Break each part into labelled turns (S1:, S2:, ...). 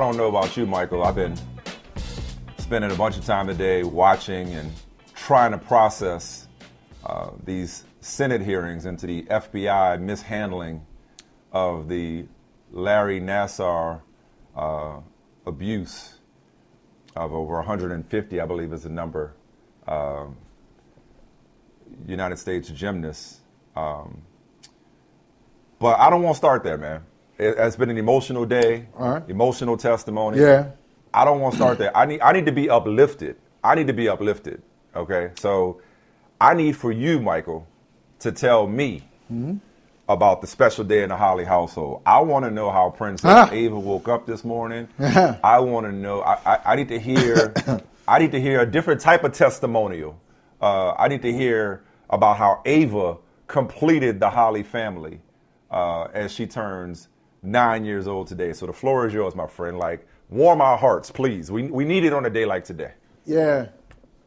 S1: I don't know about you, Michael. I've been spending a bunch of time today watching and trying to process uh, these Senate hearings into the FBI mishandling of the Larry Nassar uh, abuse of over 150, I believe is the number, um, United States gymnasts. Um, but I don't want to start there, man. It has been an emotional day,
S2: All right.
S1: emotional testimony.
S2: Yeah.
S1: I don't want to start there. I need I need to be uplifted. I need to be uplifted. Okay, so I need for you, Michael, to tell me about the special day in the Holley household. I want to know how Princess
S2: Ah.
S1: Ava woke up this morning. I want to know. I, I, I need to hear. I need to hear a different type of testimonial. Uh, I need to hear about how Ava completed the Holley family uh, as she turns nine years old today. So the floor is yours, my friend. Like, warm our hearts, please. We we need it on a day like today.
S2: Yeah,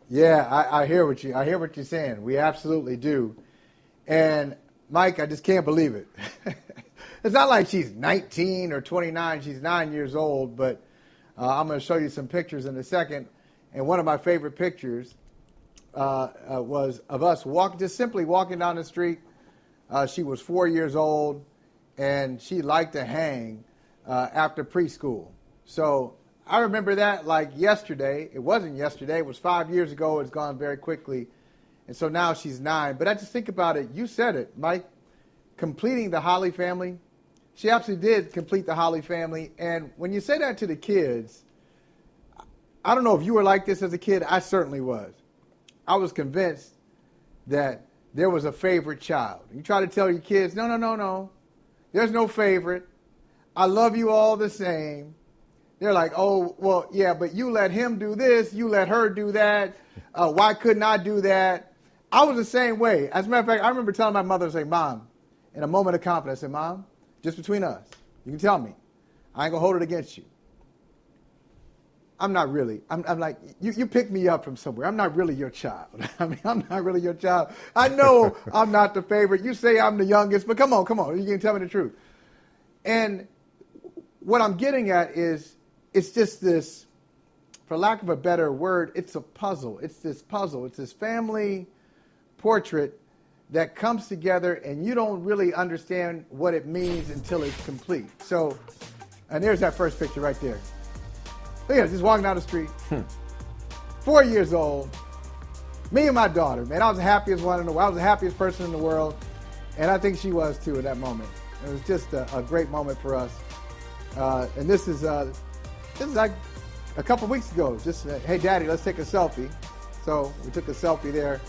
S2: yeah, I, I hear what you I hear what you're saying. We absolutely do, and Mike, I just can't believe it. it's not like she's 19 or 29; she's nine years old. But uh, I'm going to show you some pictures in a second, and one of my favorite pictures uh, uh, was of us walking, just simply walking down the street. Uh, she was four years old, and she liked to hang uh, after preschool. So I remember that like yesterday. It wasn't yesterday. It was five years ago. It's gone very quickly, and so now she's nine. But I just think about it. You said it, Mike. Completing the Holley family. She absolutely did complete the Holley family. And when you say that to the kids, I don't know if you were like this as a kid. I certainly was. I was convinced that there was a favorite child. You try to tell your kids, no, no, no, no. There's no favorite. I love you all the same. They're like, oh, well, yeah, but you let him do this, you let her do that. Uh, why couldn't I do that? I was the same way. As a matter of fact, I remember telling my mother, say, Mom, in a moment of confidence, I said, Mom, just between us, you can tell me. I ain't to hold it against you. I'm not really. I'm, I'm like, you, you picked me up from somewhere. I'm not really your child. I mean, I'm not really your child. I know I'm not the favorite. You say I'm the youngest, but come on, come on. You can tell me the truth. And what I'm getting at is it's just this, for lack of a better word, it's a puzzle. It's this puzzle. It's this family portrait that comes together and you don't really understand what it means until it's complete. So, and there's that first picture right there. Look at just walking down the street. Four years old. Me and my daughter, man, I was the happiest one in the world. I was the happiest person in the world. And I think she was too at that moment. It was just a, a great moment for us. Uh, and this is uh, this is like a couple weeks ago. Just uh, hey, daddy, let's take a selfie. So we took a selfie there.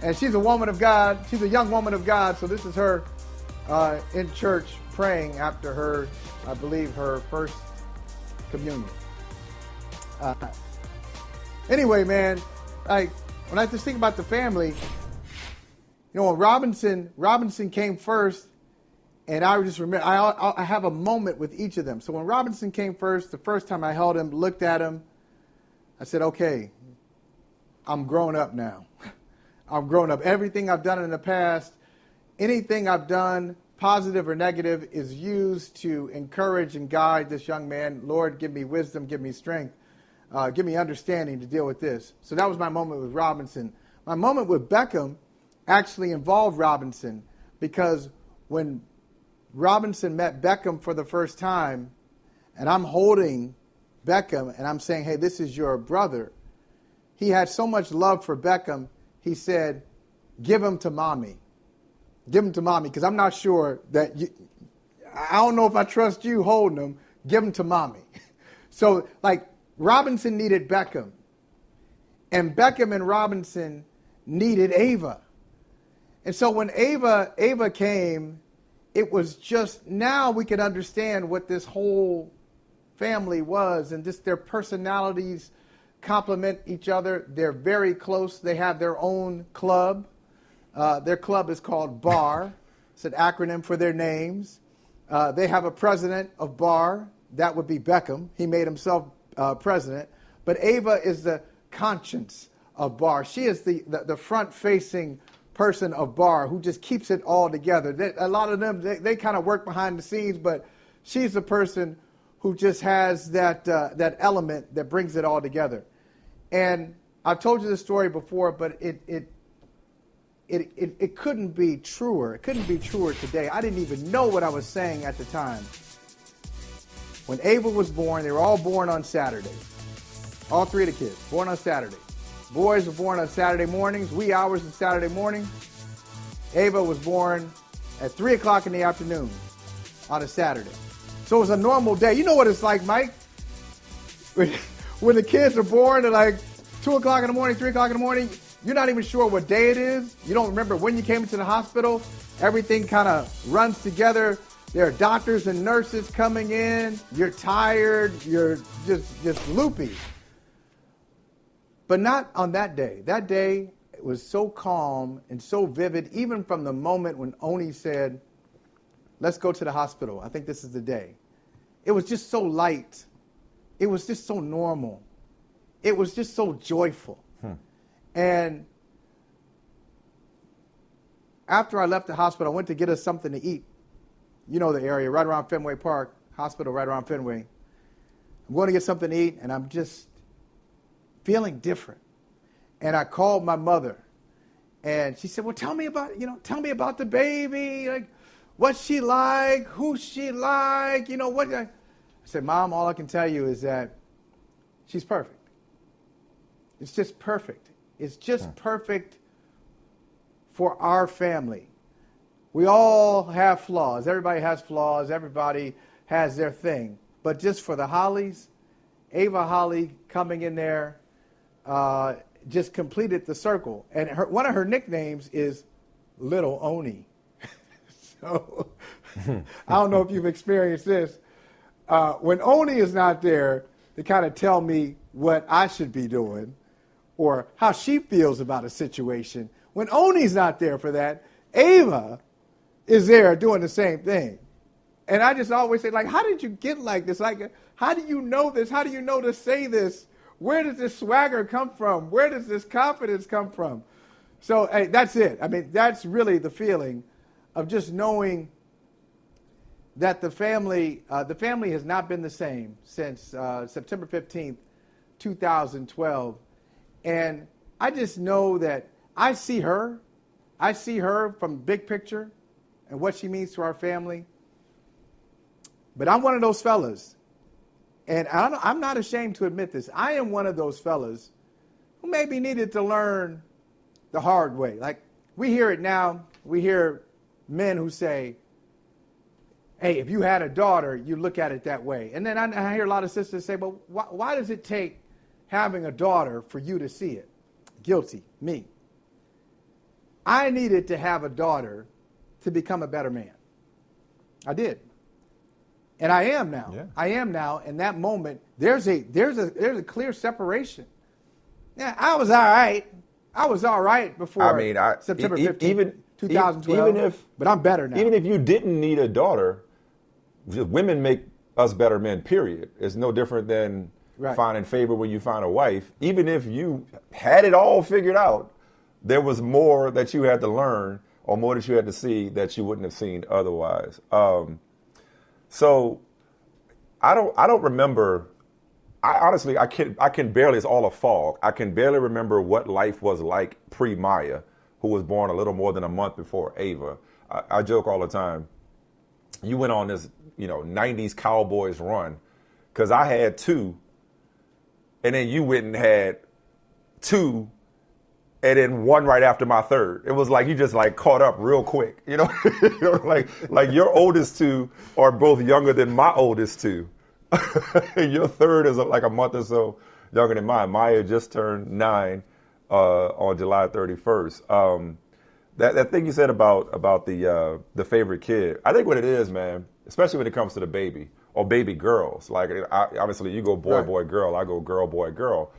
S2: And she's a woman of God. She's a young woman of God. So this is her uh, in church praying after her, I believe, her first communion. Uh, anyway, man, like when I just think about the family, you know, Robinson Robinson came first, and I just remember I, I have a moment with each of them. So when Robinson came first, the first time I held him, looked at him, I said, "Okay, I'm grown up now. I'm grown up. Everything I've done in the past, anything I've done." Positive or negative is used to encourage and guide this young man. Lord, give me wisdom, give me strength uh, give me understanding to deal with this. So that was my moment with Robinson. My moment with Beckham actually involved Robinson because when Robinson met Beckham for the first time, and I'm holding Beckham and I'm saying, hey, this is your brother, he had so much love for Beckham, he said, give him to mommy. Give him to mommy because I'm not sure that you, I don't know if I trust you holding him. Give him to mommy. So, like, Robinson needed Beckham. And Beckham and Robinson needed Ava. And so when Ava Ava came, it was just now we could understand what this whole family was and just their personalities complement each other. They're very close. They have their own club. Uh, their club is called BAR. it's an acronym for their names. Uh, they have a president of BAR. That would be Beckham. He made himself uh, president. But Ava is the conscience of BAR. She is the, the, the front facing person of BAR who just keeps it all together. They, a lot of them, they, they kind of work behind the scenes, but she's the person who just has that, uh, that element that brings it all together. And I've told you this story before, but it, it, it, it, it couldn't be truer. It couldn't be truer today. I didn't even know what I was saying at the time. When Ava was born, they were all born on Saturday. All three of the kids, born on Saturday. Boys were born on Saturday mornings, wee hours of Saturday morning. Ava was born at 3 o'clock in the afternoon on a Saturday. So it was a normal day. You know what it's like, Mike? When the kids are born at like 2 o'clock in the morning, 3 o'clock in the morning, you're not even sure what day it is. You don't remember when you came into the hospital. Everything kind of runs together. There are doctors and nurses coming in. You're tired. You're just, just loopy. But not on that day. That day was so calm and so vivid, even from the moment when Oni said, Let's go to the hospital. I think this is the day. It was just so light. It was just so normal. It was just so joyful. Hmm. And after I left the hospital, I went to get us something to eat. You know the area, right around Fenway Park, hospital right around Fenway. I'm going to get something to eat, and I'm just feeling different. And I called my mother, and she said, "Well, tell me about you know, tell me about the baby, like what's she like, who's she like, you know what." I said, "Mom, all I can tell you is that she's perfect. It's just perfect. It's just hmm. perfect for our family. We all have flaws. Everybody has flaws. Everybody has their thing. But just for the Holleys, Ava Holley coming in there uh, just completed the circle. And her, one of her nicknames is Little Oni. so I don't know if you've experienced this. Uh, when Oni is not there to kind of tell me what I should be doing or how she feels about a situation, when Oni's not there for that, Ava is there doing the same thing. And I just always say, like, how did you get like this? Like, how do you know this? How do you know to say this where does this swagger come from? Where does this confidence come from? So hey, that's it. I mean, that's really the feeling of just knowing that the family, uh, the family has not been the same since uh, September 15th, 2012. And I just know that I see her. I see her from big picture and what she means to our family. But I'm one of those fellas and I'm not ashamed to admit this. I am one of those fellas who maybe needed to learn the hard way. Like we hear it now. We hear men who say, hey, if you had a daughter, you look at it that way. And then I, hear a lot of sisters say, but why, why does it take having a daughter for you to see it? Guilty, me. I needed to have a daughter to become a better man. I did. And I am now. Yeah. I am now. In that moment, there's a there's a there's a clear separation. Yeah, I was all right. I was all right before I mean, I, September 15th, even 2012. Even if, but I'm better now.
S1: Even if you didn't need a daughter, women make us better men. Period. It's no different than right. finding favor when you find a wife. Even if you had it all figured out, there was more that you had to learn or more that you had to see that you wouldn't have seen otherwise. Um, so I don't I don't remember. I honestly I can I can barely. It's all a fog. I can barely remember what life was like pre Maya, who was born a little more than a month before Ava. I, I joke all the time. You went on this you know '90s Cowboys run because I had two, and then you went and had two and then one right after my third. It was like you just like caught up real quick, you know, like like your oldest two are both younger than my oldest two. your third is like a month or so younger than mine. Maya just turned nine uh, on July 31st. Um, that that thing you said about about the uh, the favorite kid, I think what it is, man, especially when it comes to the baby or baby girls. Like I, obviously, you go boy,
S2: Right.
S1: boy, girl. I go girl, boy, girl.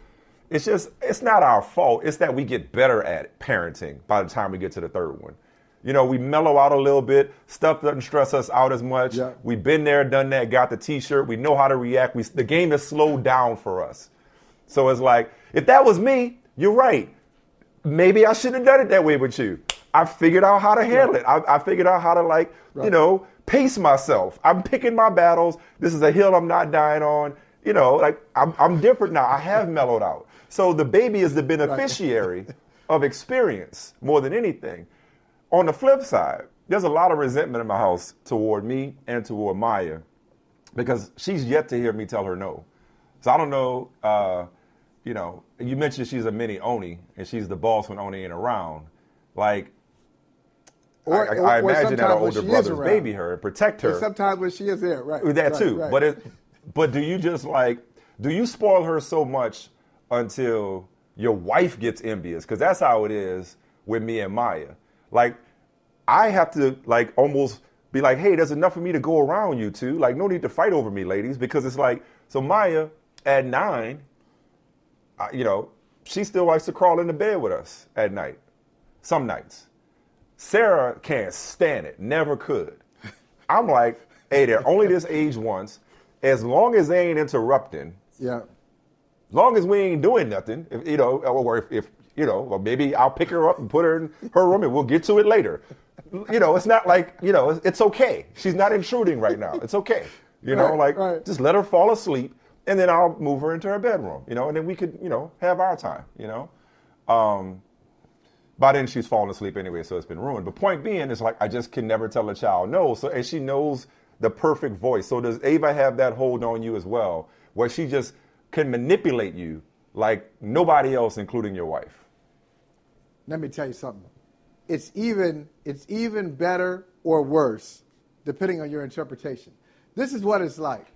S1: It's just it's not our fault. It's that we get better at parenting by the time we get to the third one. You know, we mellow out a little bit. Stuff doesn't stress us out as much.
S2: Yeah.
S1: We've been there, done that, got the T-shirt. We know how to react. We, the game has slowed down for us. So it's like, if that was me, you're right. Maybe I shouldn't have done it that way with you. I figured out how to handle it. I, I figured out how to like, you know, pace myself. I'm picking my battles. This is a hill I'm not dying on. You know, like I'm, I'm different now. I have mellowed out. So the baby is the beneficiary of experience more than anything. On the flip side, there's a lot of resentment in my house toward me and toward Maya because she's yet to hear me tell her no. So I don't know, uh, you know, you mentioned she's a mini Oni and she's the boss when Oni ain't around. Like,
S2: Or,
S1: I, I,
S2: or-
S1: I
S2: or
S1: imagine that her older brother's
S2: around.
S1: baby her and protect her.
S2: sometimes when she is there, right?
S1: That
S2: right,
S1: too.
S2: right.
S1: But it, but do you just like do you spoil her so much until your wife gets envious? Because that's how it is with me and Maya. Like I have to like almost be like, hey, there's enough for me to go around you two. Like no need to fight over me, ladies, because it's like so Maya at nine, you know, she still likes to crawl into bed with us at night. Some nights. Sarah can't stand it, never could. I'm like, hey, they're only this age once. As long as they ain't interrupting,
S2: yeah.
S1: Long as we ain't doing nothing, if, you know, or if, if you know, or maybe I'll pick her up and put her in her room and we'll get to it later. You know, it's not like, you know, it's, it's okay. She's not intruding right now. It's okay. You know,
S2: Right,
S1: like
S2: right.
S1: just let her fall asleep and then I'll move her into her bedroom, you know, and then we could, you know, have our time, you know. Um, by then she's fallen asleep anyway, so it's been ruined. But point being is like I just can never tell a child no. So and she knows the perfect voice. So does Ava have that hold on you as well, where she just can manipulate you like nobody else, including your wife?
S2: Let me tell you something. It's even it's even better or worse, depending on your interpretation. This is what it's like.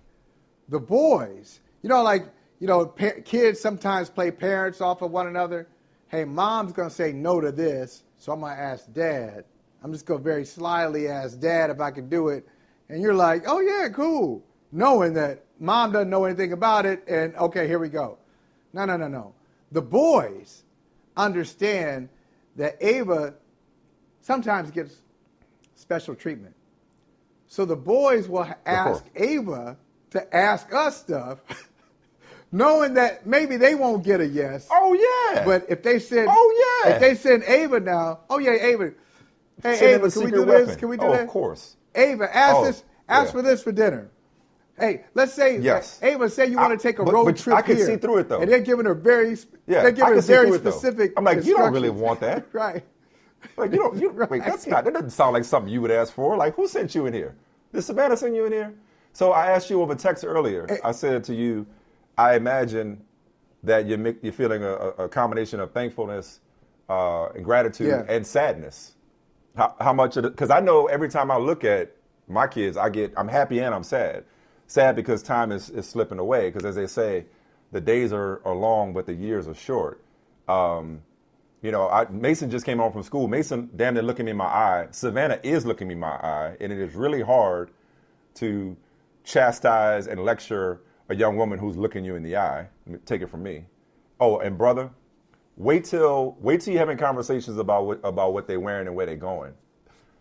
S2: The boys, you know, like you know, pa- kids sometimes play parents off of one another. Hey, mom's gonna say no to this, so I'm gonna ask dad. I'm just gonna very slyly ask dad if I can do it, and you're like, oh yeah, cool, knowing that mom doesn't know anything about it, and okay, here we go. No, no, no, no. The boys understand that Ava sometimes gets special treatment. So the boys will ask Ava to ask us stuff, knowing that maybe they won't get a yes.
S1: Oh yeah.
S2: But if they send,
S1: Oh, yeah.
S2: if they send Ava now, oh yeah, Ava, hey
S1: Send
S2: Ava, can we do this? Can we do
S1: oh,
S2: that?
S1: Of course.
S2: Ava, ask
S1: Oh,
S2: this, ask
S1: yeah.
S2: for this for dinner. Hey, let's say,
S1: Yes.
S2: Ava, say you want to take a
S1: but-
S2: road
S1: but
S2: trip
S1: I can
S2: here,
S1: see through it, though.
S2: and they're giving her very,
S1: Yeah,
S2: they're giving her very
S1: through it,
S2: specific.
S1: I'm like, you don't really want that.
S2: right?
S1: Like you don't. You, Wait, that's not. That doesn't sound like something you would ask for. Like who sent you in here? Did Savannah send you in here? So I asked you over text earlier. I said to you, I imagine that you're, you're feeling a, a combination of thankfulness uh, and gratitude
S2: Yeah.
S1: and sadness. How, how much of it? Because I know every time I look at my kids, I get I'm happy and I'm sad. Sad because time is, is slipping away. Because as they say, the days are, are long, but the years are short. Um, you know, I, Mason just came home from school. Mason damn near looking me in my eye. Savannah is looking me in my eye, and it is really hard to chastise and lecture a young woman who's looking you in the eye. Take it from me. Oh, and brother, wait till wait till you're having conversations about what about what they're wearing and where they're going.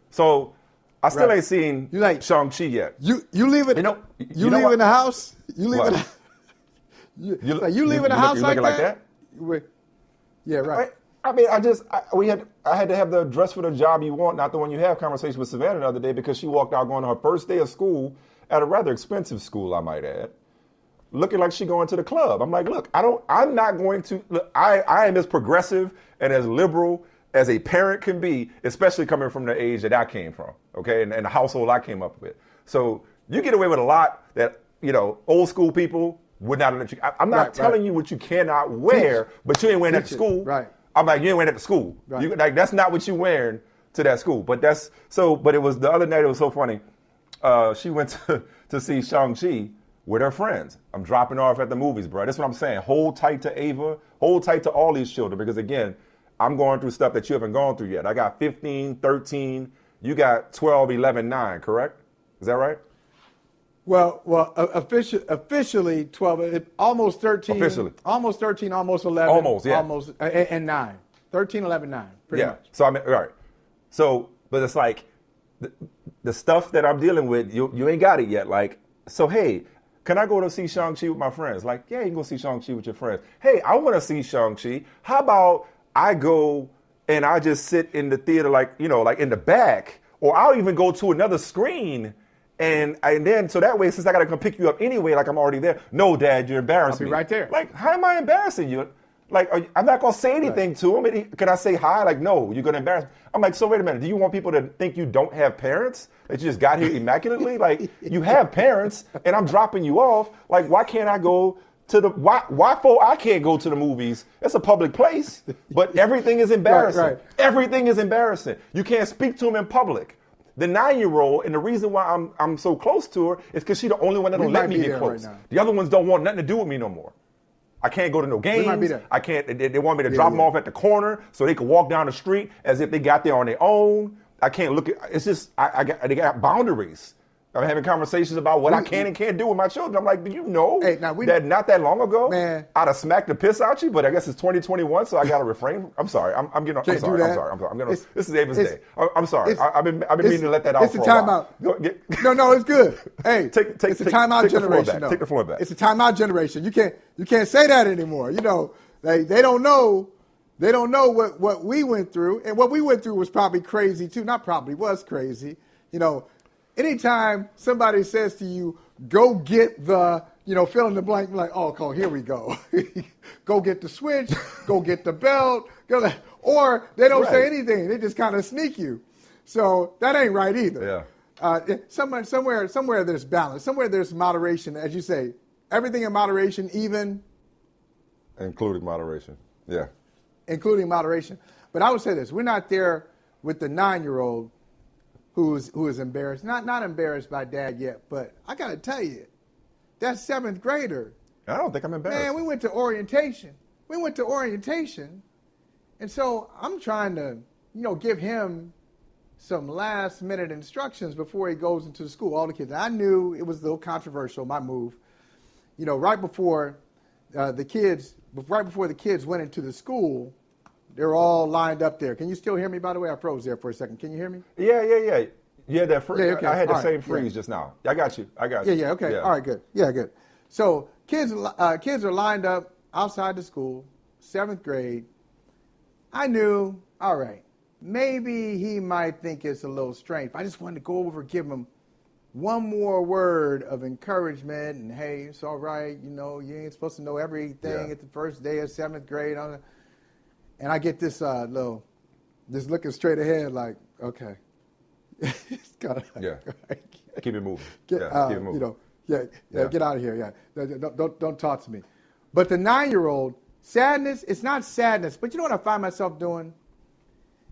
S1: So I still
S2: Right.
S1: ain't seen
S2: You like-
S1: Shang Chi yet.
S2: You you leave it.
S1: You know-
S2: you,
S1: you know
S2: leave
S1: what?
S2: in the house. You leave
S1: What?
S2: it. You,
S1: You-
S2: like, you in the house
S1: look-
S2: like
S1: you
S2: that?
S1: like
S2: You Yeah, right.
S1: I, I mean, I just I, we had I had to have the dress for the job you want, not the one you have. Conversation with Savannah the other day because she walked out going to her first day of school at a rather expensive school, I might add, looking like she going to the club. I'm like, look, I don't, I'm not going to. Look, I I am as progressive and as liberal as a parent can be, especially coming from the age that I came from, okay, and, and the household I came up with. So you get away with a lot that you know old school people would not let you. I, I'm not
S2: Right, right.
S1: telling you what you cannot wear, but you ain't wearing that to
S2: Teach it,
S1: school.
S2: right.
S1: I'm like, you ain't wearing that to school.
S2: Right.
S1: You, like that's not what you wearing to that school. But that's so. But it was the other night. It was so funny. Uh, she went to to see Shang Chi with her friends. I'm dropping off at the movies, bro. That's what I'm saying. Hold tight to Ava. Hold tight to all these children because, again, I'm going through stuff that you haven't gone through yet. I got 15, 13. You got 12, 11, 9, correct? Is that right?
S2: Well, well, official, officially 12, almost 13.
S1: Officially.
S2: Almost 13, almost 11.
S1: Almost, yeah.
S2: Almost, and 9. 13, 11, 9, pretty
S1: yeah.
S2: much.
S1: So, I mean, all right. So, but it's like the, the stuff that I'm dealing with, you, you ain't got it yet. Like, so, hey, can I go to see Shang-Chi with my friends? Like, yeah, you can go see Shang-Chi with your friends. Hey, I want to see Shang-Chi. How about I go and I just sit in the theater, like, you know, like in the back, or I'll even go to another screen. And, and then, so that way, since I got to come pick you up anyway, like I'm already there. No, Dad, you're embarrassing
S2: I'll be
S1: me.
S2: right there.
S1: Like, how am I embarrassing you? Like, you, I'm not gonna say anything right. to him. Can I say hi? Like, no, you're gonna embarrass. Me. I'm like, so wait a minute. Do you want people to think you don't have parents? That you just got here immaculately? like, you have parents, and I'm dropping you off. Like, why can't I go to the why why for I can't go to the movies? It's a public place, but everything is embarrassing.
S2: Right, right.
S1: Everything is embarrassing. You can't speak to him in public. The nine-year-old, and the reason why I'm I'm so close to her is because she's the only one that don't let me get close. Right the other ones don't want nothing to do with me no more. I can't go to no games. I can't. They, they want me to yeah, drop yeah. them off at the corner so they can walk down the street as if they got there on their own. I can't look at. It's just I, I got they got boundaries. I'm having conversations about what we, I can and can't do with my children. I'm like, do you know
S2: hey, now we,
S1: that not that long ago,
S2: man,
S1: I'd have smacked the piss out you, but I guess it's 2021, so I got to refrain. I'm sorry. I'm, I'm getting. I'm sorry. I'm sorry. I'm sorry. I'm gonna. It's, this is Ava's day. I'm sorry. I, have been. I've been meaning to let that out.
S2: It's a timeout. no, no, it's good. Hey, take, take, it's a timeout generation.
S1: Take the floor back.
S2: It's a timeout generation. You can't. You can't say that anymore. You know, they they don't know. They don't know what, what we went through, and what we went through was probably crazy too. Not probably was crazy. You know, anytime somebody says to you, go get the, you know, fill in the blank, like, oh, oh here we go. go get the switch, go get the belt, go or they don't right. say anything. They just kind of sneak you. So that ain't right either.
S1: Yeah.
S2: Uh, somewhere, somewhere, somewhere there's balance. Somewhere there's moderation, as you say. Everything in moderation, even
S1: including moderation. Yeah.
S2: Including moderation. But I would say this: we're not there with the nine-year-old who is who is embarrassed. Not not embarrassed by dad yet, but I gotta tell you, that seventh grader.
S1: I don't think I'm embarrassed.
S2: Man, we went to orientation. We went to orientation, and so I'm trying to, you know, give him some last minute instructions before he goes into the school. All the kids. I knew it was a little controversial, my move. You know, right before uh, the kids, right before the kids went into the school, they're all lined up there. Can you still hear me? By the way, I froze there for a second. Can you hear me?
S1: Yeah, yeah, yeah. Yeah, that freeze.
S2: Yeah, okay.
S1: I had the
S2: all
S1: same
S2: right.
S1: freeze
S2: yeah.
S1: just now. I got you. I got you.
S2: Yeah, yeah. okay. Yeah. All right, good. Yeah, good. So kids, uh, kids are lined up outside the school, seventh grade. I knew, all right, maybe he might think it's a little strange. But I just wanted to go over, and give him one more word of encouragement, and hey, it's all right. You know, you ain't supposed to know everything at the first day of seventh grade. And I get this uh, little, just looking straight ahead, like, okay. it's kind of
S1: yeah. keep it moving.
S2: Get,
S1: yeah,
S2: uh,
S1: keep it moving.
S2: You know, yeah, yeah, yeah. get out of here. Yeah, don't, don't, don't talk to me. But the nine-year-old, sadness. It's not sadness, but you know what I find myself doing?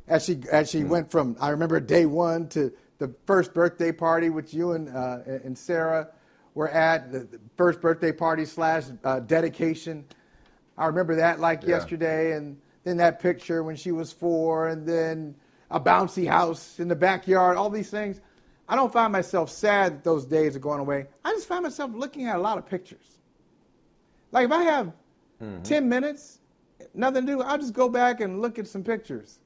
S2: As she as she mm. went from, I remember day one to the first birthday party which you and uh, and Sarah were at, the first birthday party slash uh, dedication. I remember that like
S1: yeah.
S2: yesterday, and then that picture when she was four, and then a bouncy house in the backyard, all these things. I don't find myself sad that those days are going away. I just find myself looking at a lot of pictures. Like if I have mm-hmm. 10 minutes, nothing to do, I'll just go back and look at some pictures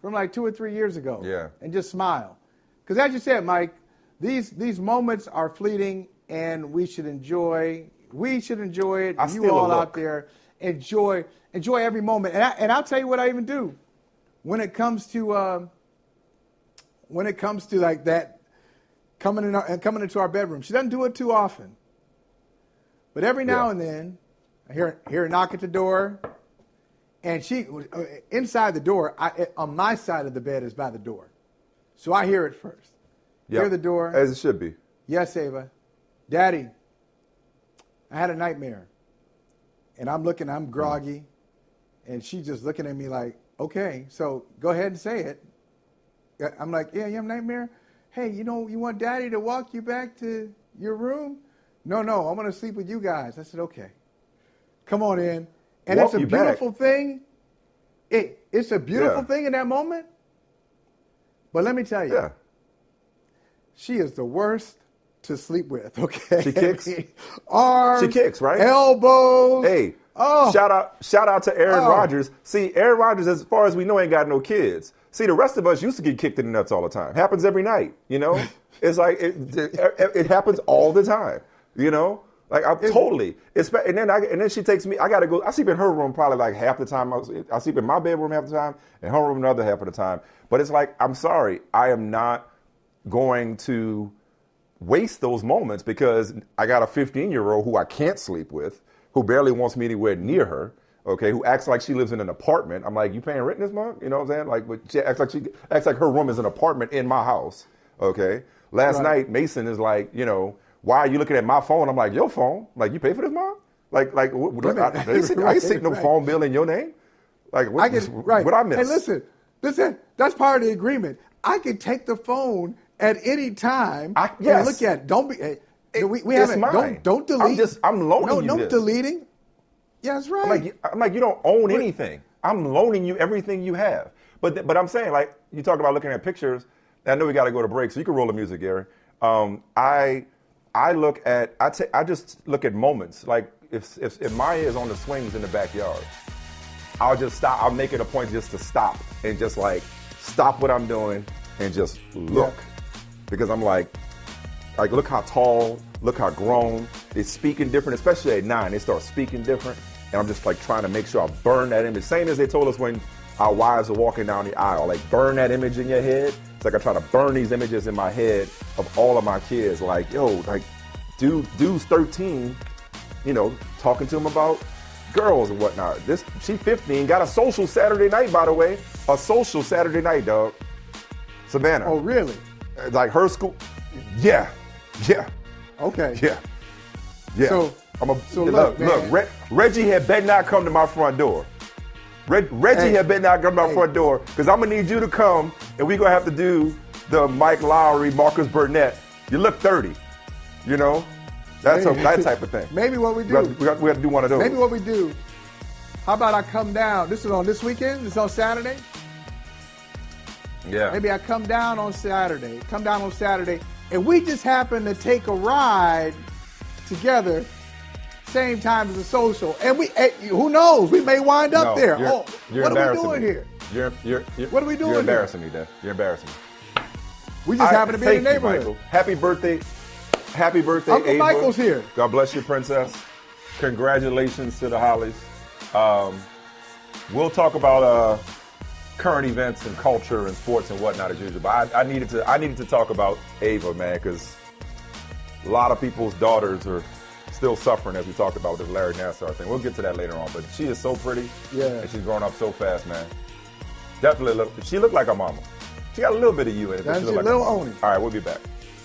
S2: from like two or three years ago
S1: yeah.
S2: and just smile. Because as you said, Mike, these, these moments are fleeting and we should enjoy, we should enjoy it.
S1: I
S2: you all out there, enjoy, enjoy every moment. And, I, and I'll tell you what I even do when it comes to uh, when it comes to like that coming in our, coming into our bedroom. She doesn't do it too often, but every now
S1: yeah.
S2: and then, I hear hear a knock at the door, and she uh, inside the door. I, on my side of the bed is by the door, so I hear it first. Hear the door
S1: as it should be.
S2: Yes, Ava, Daddy. I had a nightmare, and I'm looking. I'm groggy, and she's just looking at me like, okay, so go ahead and say it. I'm like, yeah, you have a nightmare? Hey, you know, you want daddy to walk you back to your room? No, no, I'm to sleep with you guys. I said, okay. Come on in. And
S1: Walk
S2: it's a
S1: you back.
S2: beautiful thing. It, it's a beautiful
S1: Yeah.
S2: thing in that moment. But let me tell you,
S1: Yeah.
S2: she is the worst to sleep with, okay?
S1: She kicks?
S2: Arms,
S1: She kicks, right?
S2: Elbows.
S1: Hey,
S2: oh,
S1: shout out shout out to Aaron
S2: Oh.
S1: Rodgers. See, Aaron Rodgers, as far as we know, ain't got no kids. See, the rest of us used to get kicked in the nuts all the time. Happens every night, you know? it's like it, it, it happens all the time, you know? Like I totally. It's and then I and then she takes me. I got to go. I sleep in her room probably like half the time. I, was, I sleep in my bedroom half the time, and her room another half of the time. But it's like I'm sorry, I am not going to waste those moments because I got a 15 year old who I can't sleep with, who barely wants me anywhere near her. Okay, who acts like she lives in an apartment. I'm like, you paying rent this month? You know what I'm saying? Like, but she acts like she acts like her room is an apartment in my house. Okay. Last
S2: Right.
S1: night, Mason is like, you know, why are you looking at my phone? I'm like, your phone? Like, you pay for this, mom? Like, like, what, what,
S2: Wait a
S1: I. I ain't I ain't see no
S2: Right.
S1: phone bill in your name. Like, what,
S2: I can right.
S1: what I miss?
S2: Hey, listen, listen. That's part of the agreement. I can take the phone at any time
S1: I- yes.
S2: look at. it. Don't be. Hey,
S1: It-
S2: we, we haven't.
S1: mine.
S2: Don't don't delete.
S1: I'm just- I'm loaning
S2: no,
S1: you
S2: No
S1: this.
S2: deleting. Yeah, that's right.
S1: I'm like, you- I'm like, you don't own anything. I'm loaning you everything you have. But th- but I'm saying, like, you talk about looking at pictures. I know we got to go to break, so you can roll the music, Gary. Um, I I look at I ta- I just look at moments. Like if, if if Maya is on the swings in the backyard, I'll just stop. I'll make it a point just to stop and just like stop what I'm doing and just look, because I'm like, like look how tall, look how grown. They're speaking different, especially at nine. They start speaking different, and I'm just like trying to make sure I burn that image. Same as they told us when our wives are walking down the aisle, like burn that image in your head. It's like I try to burn these images in my head of all of my kids. Like yo, like dude, dude's 13, you know, talking to him about girls and whatnot. This she 15, got a social Saturday night, by the way, a social Saturday night, dog. Savannah.
S2: oh, really?
S1: Uh, like her school. Yeah, yeah,
S2: Okay.
S1: yeah, yeah.
S2: So-
S1: I'm a
S2: so
S1: look,
S2: look,
S1: look. Reg, Reggie had better not come to my front door. Reg, Reggie
S2: Hey.
S1: had better not come to my
S2: Hey.
S1: front door because I'm gonna need you to come and we're gonna have to do the Mike Lowrey, Marcus Burnett. You look 30, you know. That's a, that type of thing.
S2: Maybe what we
S1: We got,
S2: do.
S1: we, got, we got to do one of those.
S2: Maybe what we do. How about I come down? This is on this weekend. This is on Saturday.
S1: Yeah.
S2: Maybe I come down on Saturday. Come down on Saturday, and we just happen to take a ride together, same time as a social. And we, eh, who knows? We may wind up
S1: No,
S2: there.
S1: you're-
S2: oh,
S1: you're
S2: what are we doing
S1: me.
S2: here?
S1: You're, you're, you're,
S2: What are we doing
S1: You're
S2: here?
S1: embarrassing me, Dad. You're embarrassing me.
S2: We just
S1: I-
S2: happen to be in the neighborhood.
S1: Michael. Happy birthday. Happy birthday,
S2: Uncle
S1: Ava.
S2: Michael's here.
S1: God bless you, princess. Congratulations to the Holleys. Um, we'll talk about uh, current events and culture and sports and whatnot as usual. But I, I needed to I needed to talk about Ava, man, because a lot of people's daughters are still suffering as we talked about with this Larry Nassar thing. We'll get to that later on. But she is so pretty.
S2: Yeah.
S1: And she's growing up so fast, man. Definitely look she looked like her mama. She got a little bit of you in it. but she looked like
S2: Little. Oni.
S1: All right, we'll be back.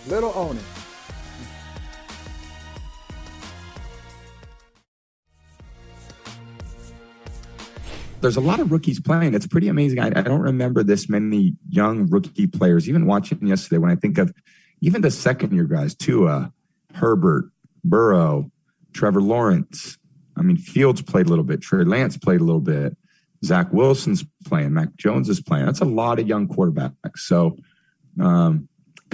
S2: Little Oni.
S3: There's a lot of rookies playing. It's pretty amazing. I, I don't remember this many young rookie players. Even watching yesterday, when I think of even the second year guys, Tua, Herbert, Burrow, Trevor Lawrence. I mean, Fields played a little bit. Trey Lance played a little bit. Zach Wilson's playing. Mac Jones is playing. That's a lot of young quarterbacks. So, um,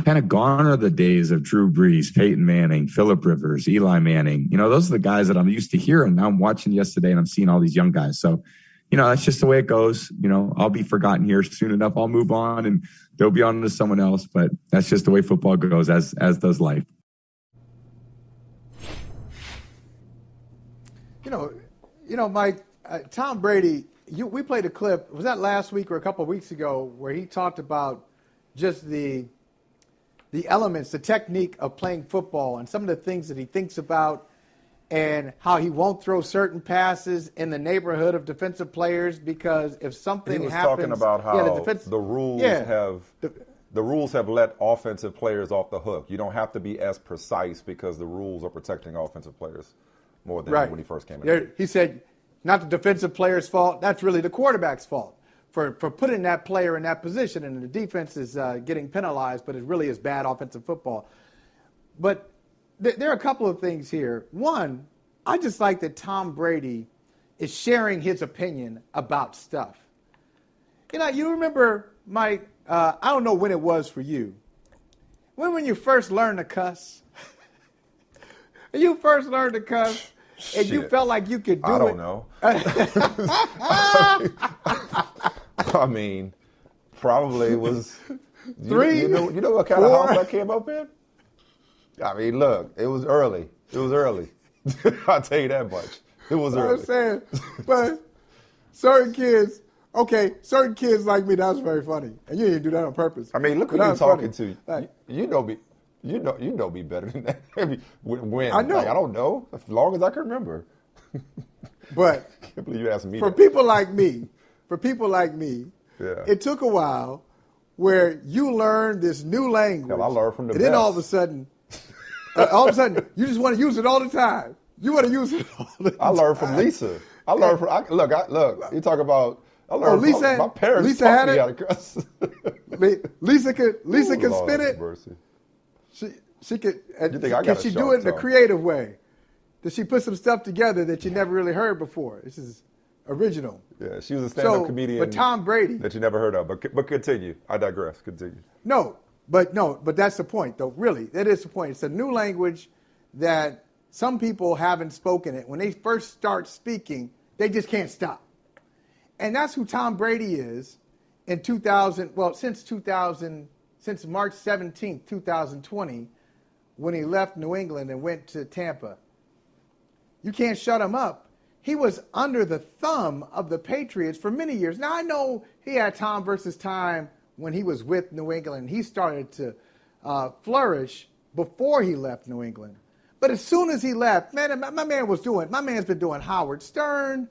S3: kind of gone are the days of Drew Brees, Peyton Manning, Philip Rivers, Eli Manning. You know, those are the guys that I'm used to hearing. Now I'm watching yesterday and I'm seeing all these young guys. So, you know, that's just the way it goes. You know, I'll be forgotten here soon enough. I'll move on and they'll be on to someone else. But that's just the way football goes, as as does life.
S2: You know, you know, Mike. Uh, Tom Brady. You, we played a clip. Was that last week or a couple of weeks ago where he talked about just the the elements, the technique of playing football, and some of the things that he thinks about, and how he won't throw certain passes in the neighborhood of defensive players because if something
S1: he was
S2: happens,
S1: talking about how
S2: yeah,
S1: the,
S2: the,
S1: rules
S2: yeah,
S1: have
S2: the-
S1: the rules have let offensive players off the hook. You don't have to be as precise because the rules are protecting offensive players more than
S2: right.
S1: when he first came in.
S2: There- He said, not the defensive player's fault. That's really the quarterback's fault for, for putting that player in that position, and the defense is uh, getting penalized, but it really is bad offensive football. But th- there are a couple of things here. One, I just like that Tom Brady is sharing his opinion about stuff. You know, you remember, Mike, uh, I don't know when it was for you. When when you first learned to cuss? you first learned to cuss and you felt like you could do it.
S1: I
S2: it.
S1: don't know. I mean, probably it was you-
S2: Three,
S1: You, know, you know what kind
S2: four.
S1: of house I came up in? I mean, look, it was early. It was early. I'll tell you that much. It was early.
S2: I'm saying, but certain kids, okay, certain kids like me, that's very funny, and you didn't do that on purpose.
S1: I mean, look who you're
S2: that's funny.
S1: talking to.
S2: Like,
S1: you know me. You know, you know me better than that. I when?
S2: I know.
S1: Like, I don't know. As long as I can remember.
S2: but
S1: I can't believe you asked me
S2: for
S1: that.
S2: people like me, for people like me,
S1: Yeah.
S2: it took a while where you learned this new language.
S1: Hell, I learned from the
S2: And then all of a sudden, all of a sudden, you just want to use it all the time. You want to use it all the
S1: I learned from Lisa. I learned from. I, look, I, look. You talk about. I learned.
S2: Oh, Lisa-
S1: from, my parents
S2: Lisa had
S1: me
S2: it?
S1: to cuss.
S2: Lisa could Lisa
S1: Ooh,
S2: could
S1: Lord
S2: spin it.
S1: mercy.
S2: She she could. Uh,
S1: You think I got
S2: she do it in a creative way? Does she put some stuff together that you never really heard before? This is original.
S1: Yeah, she was a stand-up
S2: So,
S1: comedian.
S2: but Tom Brady-
S1: that you never heard of. But but continue. I digress. Continue.
S2: No, but no, but that's the point, though. Really, that is the point. It's a new language that some people haven't spoken it. When they first start speaking, they just can't stop. And that's who Tom Brady is in 2000, well, since 2000, since March 17th, 2020, when he left New England and went to Tampa. You can't shut him up. He was under the thumb of the Patriots for many years. Now, I know he had time versus time when he was with New England. He started to uh, flourish before he left New England. But as soon as he left, man, my, man was doing, my man's been doing Howard Stern.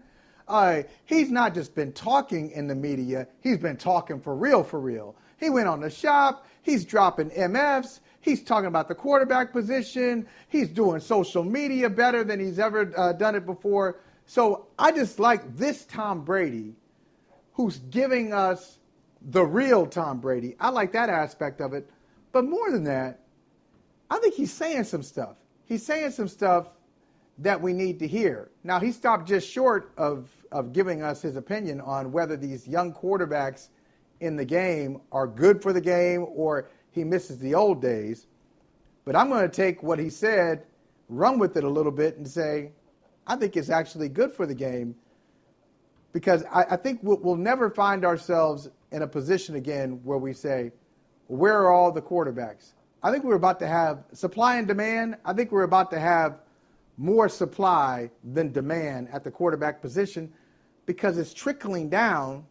S2: Uh, he's not just been talking in the media, he's been talking for real, for real. He went on the shop, he's dropping MFs, he's talking about the quarterback position, he's doing social media better than he's ever uh, done it before. So I just like this Tom Brady who's giving us the real Tom Brady. I like that aspect of it. But more than that, I think he's saying some stuff. He's saying some stuff that we need to hear. Now, he stopped just short of, of giving us his opinion on whether these young quarterbacks in the game are good for the game or he misses the old days. But I'm going to take what he said, run with it a little bit, and say, I think it's actually good for the game because I, I think we'll, we'll never find ourselves in a position again where we say, where are all the quarterbacks? I think we're about to have supply and demand. I think we're about to have more supply than demand at the quarterback position because it's trickling down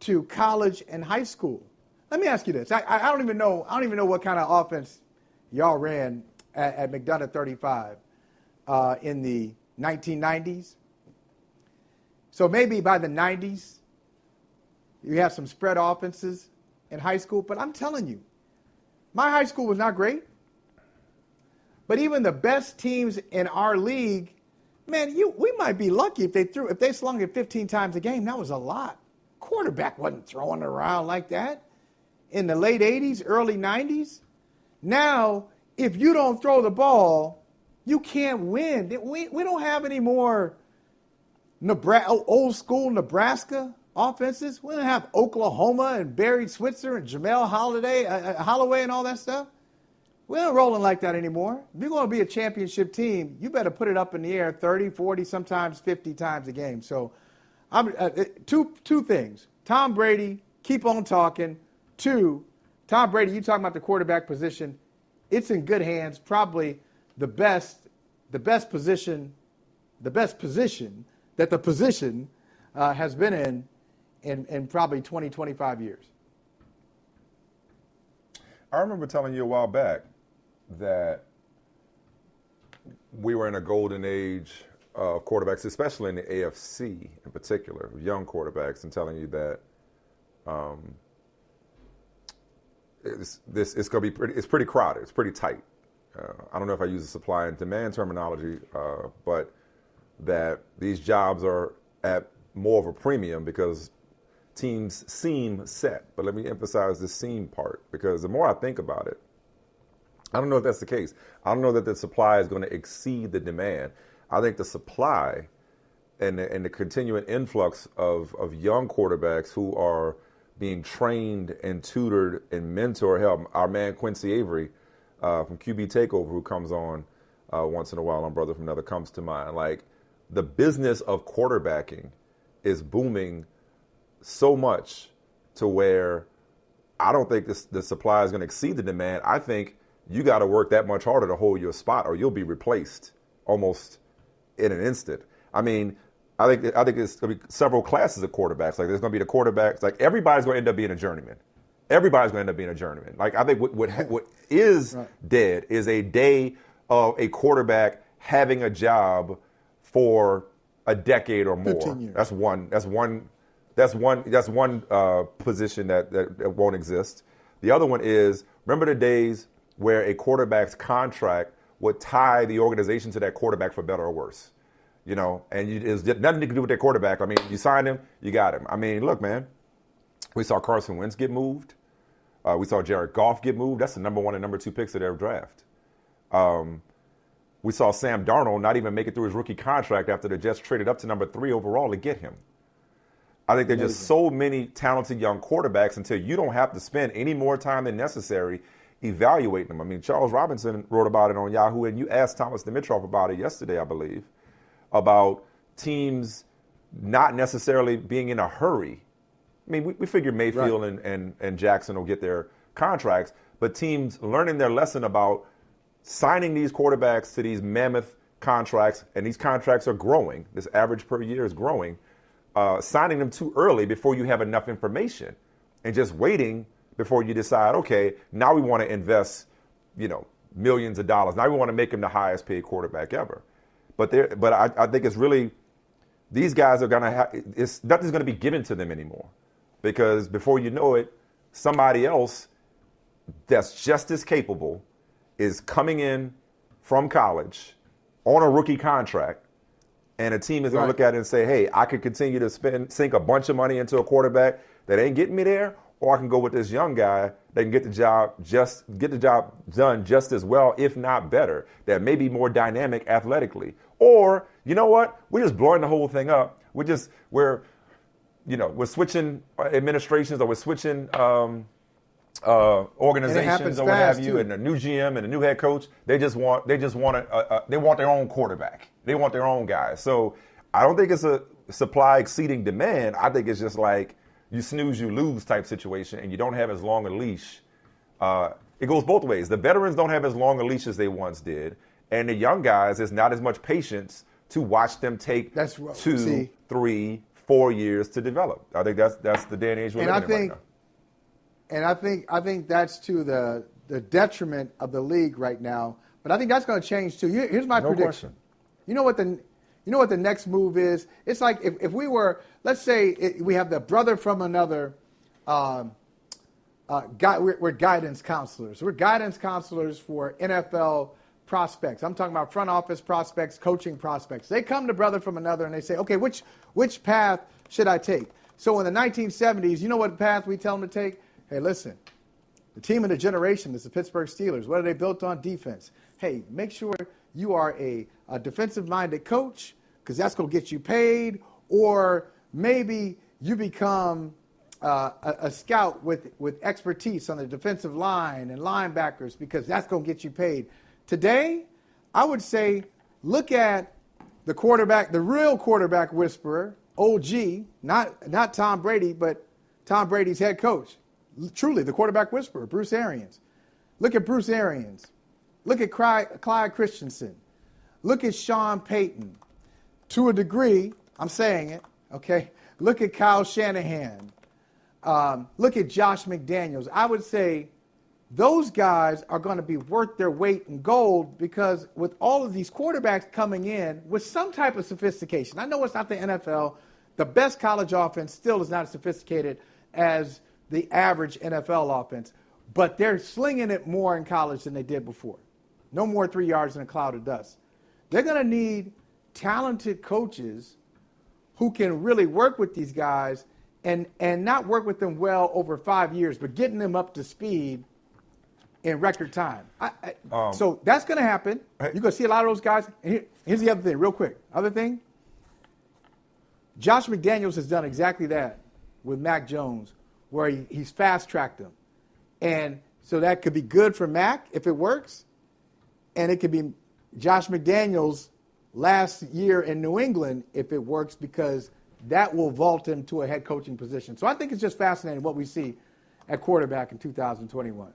S2: to college and high school. Let me ask you this: I, I don't even know. I don't even know what kind of offense y'all ran at, at McDonogh 35 uh, in the 1990s. So maybe by the 90s, you have some spread offenses in high school. But I'm telling you, my high school was not great. But even the best teams in our league, man, you we might be lucky if they threw if they slung it 15 times a game. That was a lot. Quarterback wasn't throwing around like that in the late 80s, early 90s. Now, if you don't throw the ball, you can't win. We, we don't have any more Nebraska, old school Nebraska offenses. We don't have Oklahoma and Barry Switzer and Jamelle Holiday, uh, uh, Holieway and all that stuff. We ain't rolling like that anymore. If you're going to be a championship team, you better put it up in the air 30, 40, sometimes 50 times a game. So, I'm, uh, uh, two, two things. Tom Brady, keep on talking. Two, Tom Brady, you talking about the quarterback position. It's in good hands, probably the best, the best position, the best position that the position uh, has been in, in in probably 20, 25 years.
S1: I remember telling you a while back that we were in a golden age of quarterbacks, especially in the AFC in particular, young quarterbacks, and telling you that um, it's, this it's going to be pretty. It's pretty crowded. It's pretty tight. Uh, I don't know if I use the supply and demand terminology, uh, but that these jobs are at more of a premium because teams seem set. But let me emphasize the seem part because the more I think about it, I don't know if that's the case. I don't know that the supply is going to exceed the demand. I think the supply and the, and the continuing influx of, of young quarterbacks who are being trained and tutored and mentored. Help our man Quincy Avery uh, from QB Takeover, who comes on uh, once in a while, on Brother from Another, comes to mind. Like the business of quarterbacking is booming so much to where I don't think this, the supply is going to exceed the demand. I think you got to work that much harder to hold your spot, or you'll be replaced almost in an instant. I mean, I think I think it's going to be several classes of quarterbacks. Like there's going to be the quarterbacks. Like everybody's going to end up being a journeyman. Everybody's going to end up being a journeyman. Like I think what what, what is right. dead is a day of a quarterback having a job for a decade or more. That's one. That's one. That's one. That's one uh, position that, that, that won't exist. The other one is remember the days where a quarterback's contract would tie the organization to that quarterback for better or worse. You know, and you, it's nothing to do with that quarterback. I mean, you signed him, you got him. I mean, look, man, we saw Carson Wentz get moved. Uh, we saw Jared Goff get moved. That's the number one and number two picks of their draft. Um, we saw Sam Darnold not even make it through his rookie contract after the Jets traded up to number three overall to get him. I think there's just so many talented young quarterbacks until you don't have to spend any more time than necessary evaluating them. I mean, Charles Robinson wrote about it on Yahoo, and you asked Thomas Dimitroff about it yesterday, I believe, about teams not necessarily being in a hurry. I mean, we, we figure Mayfield right. and, and, and Jackson will get their contracts, but teams learning their lesson about signing these quarterbacks to these mammoth contracts, and these contracts are growing. This average per year is growing. Uh, signing them too early before you have enough information, and just waiting before you decide, okay, now we want to invest, you know, millions of dollars. Now we want to make him the highest paid quarterback ever. But there, but I, I think it's really these guys are gonna have it's nothing's gonna be given to them anymore because before you know it, somebody else that's just as capable is coming in from college on a rookie contract, and a team is going right. to look at it and say, "Hey, I could continue to spend sink a bunch of money into a quarterback that ain't getting me there, or I can go with this young guy that can get the job just get the job done just as well, if not better. That may be more dynamic athletically. Or you know what? We're just blowing the whole thing up. We're just we're you know we're switching administrations or we're switching um, uh, organizations or what have you, too. and a new GM and a new head coach. They just want they just want a, a, a, they want their own quarterback. They want their own guy. So I don't think it's a supply exceeding demand. I think it's just like you snooze, you lose type situation, and you don't have as long a leash. Uh, it goes both ways. The veterans don't have as long a leash as they once did, and the young guys, there's not as much patience to watch them take that's, two, see, three, four years to develop. I think that's that's the day and age we're and living I think, in right
S2: now. And I think I think that's to the the detriment of the league right now. But I think that's going to change too. Here's my no prediction. Question. You know what the you know what the next move is? It's like if, if we were, let's say it, we have the brother from another, um, uh, guy, we're, we're, guidance counselors. We're guidance counselors for NFL prospects. I'm talking about front office prospects, coaching prospects. They come to brother from another and they say, okay, which, which path should I take? So in the 1970s, you know what path we tell them to take? Hey, listen, the team of the generation is the Pittsburgh Steelers. What are they built on? Defense. Hey, make sure you are a, a defensive minded coach because that's going to get you paid, or maybe you become uh, a, a, scout with, with expertise on the defensive line and linebackers because that's going to get you paid. Today, I would say look at the quarterback, the real quarterback whisperer, OG, not, not Tom Brady, but Tom Brady's head coach. Truly, the quarterback whisperer, Bruce Arians. Look at Bruce Arians. Look at Clyde Christensen. Look at Sean Payton. To a degree, I'm saying it, okay? Look at Kyle Shanahan. Um, look at Josh McDaniels. I would say those guys are going to be worth their weight in gold because with all of these quarterbacks coming in with some type of sophistication, I know it's not the NFL. The best college offense still is not as sophisticated as the average NFL offense, but they're slinging it more in college than they did before. No more three yards in a cloud of dust. They're going to need talented coaches who can really work with these guys and, and not work with them well over five years, but getting them up to speed in record time. I, I, um, so that's going to happen. You're going to see a lot of those guys. Here, here's the other thing, real quick. Other thing, Josh McDaniels has done exactly that with Mac Jones, where he, he's fast tracked him. And so that could be good for Mac if it works, and it could be Josh McDaniels last year in New England if it works because that will vault him to a head coaching position. So I think it's just fascinating what we see at quarterback in 2021.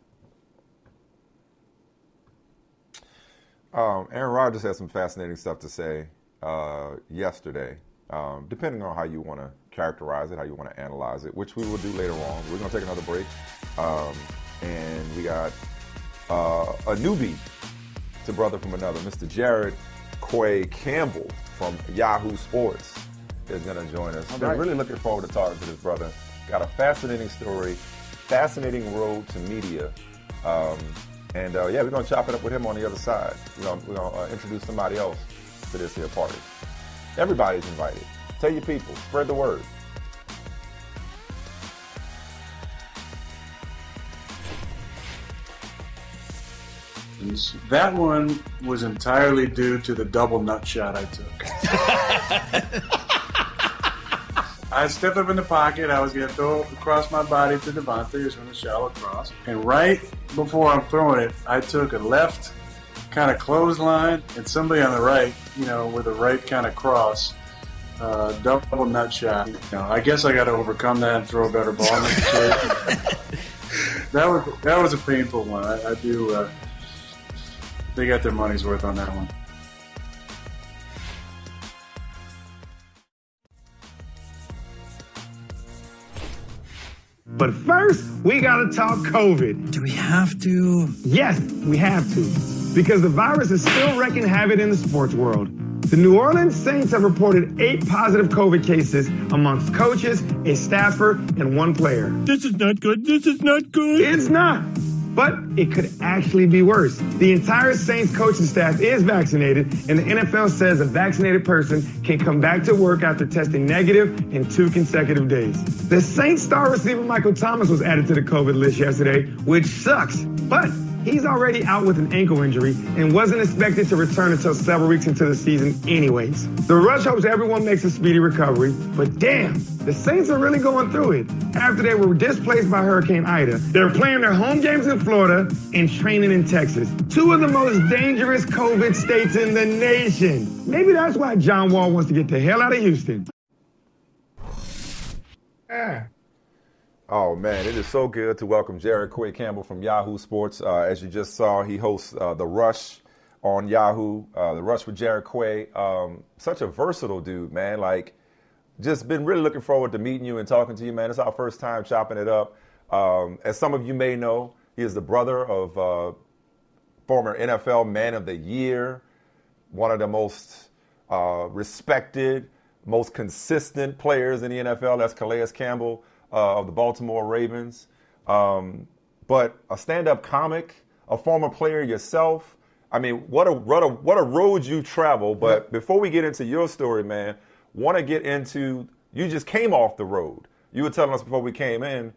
S2: Um,
S1: Aaron Rodgers had some fascinating stuff to say uh, yesterday, um, depending on how you want to characterize it, how you want to analyze it, which we will do later on. We're going to take another break. Um, and we got uh, a newbie to Brother from Another, Mr. Jared Quay Campbell from Yahoo Sports is going to join us. Been really looking forward to talking to this brother. Got a fascinating story, fascinating road to media. Um, and uh, yeah, we're going to chop it up with him on the other side. We're going to uh, introduce somebody else to this here party. Everybody's invited. Tell your people, spread the word.
S4: That one was entirely due to the double nut shot I took. I stepped up in the pocket. I was going to throw it across my body to Davante. He was going to shallow cross. And right before I'm throwing it, I took a left kind of clothesline and somebody on the right, you know, with a right kind of cross, uh, double nut shot. You know, I guess I got to overcome that and throw a better ball. that was that was a painful one. I, I do. Uh, they got their money's worth on that one.
S5: But first, we gotta talk COVID.
S6: Do we have to?
S5: Yes, we have to. Because the virus is still wreaking havoc in the sports world. The New Orleans Saints have reported eight positive COVID cases amongst coaches, a staffer, and one player.
S7: This is not good. This is not good.
S5: It's not. But it could actually be worse. The entire Saints coaching staff is vaccinated, and the NFL says a vaccinated person can come back to work after testing negative in two consecutive days. The Saints star receiver Michael Thomas was added to the COVID list yesterday, which sucks. But He's already out with an ankle injury and wasn't expected to return until several weeks into the season anyways. The Rush hopes everyone makes a speedy recovery, but damn, the Saints are really going through it. After they were displaced by Hurricane Ida, they're playing their home games in Florida and training in Texas, two of the most dangerous COVID states in the nation. Maybe that's why John Wall wants to get the hell out of Houston.
S1: Ah. Oh man, it is so good to welcome Jared Quay Campbell from Yahoo Sports. Uh, as you just saw, he hosts uh, the Rush on Yahoo, uh, the Rush with Jared Quay. Um, such a versatile dude, man. Like, just been really looking forward to meeting you and talking to you, man. It's our first time chopping it up. Um, as some of you may know, he is the brother of uh, former NFL Man of the Year, one of the most uh, respected, most consistent players in the NFL. That's Calais Campbell uh, of the Baltimore Ravens. Um, but a stand-up comic, a former player yourself. I mean, what a what a what a road you travel. But before we get into your story, man, want to get into you just came off the road. You were telling us before we came in,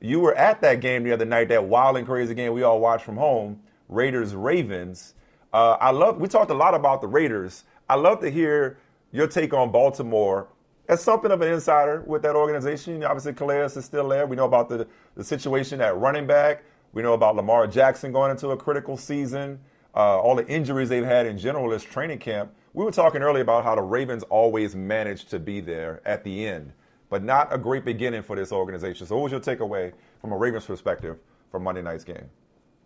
S1: you were at that game the other night, that wild and crazy game we all watched from home, Raiders Ravens. Uh, I love. We talked a lot about the Raiders. I love to hear your take on Baltimore as something of an insider with that organization. Obviously, Calais is still there. We know about the, the situation at running back. We know about Lamar Jackson going into a critical season, uh, all the injuries they've had in general this training camp. We were talking earlier about how the Ravens always managed to be there at the end, but not a great beginning for this organization. So, what was your takeaway from a Ravens perspective from Monday night's game?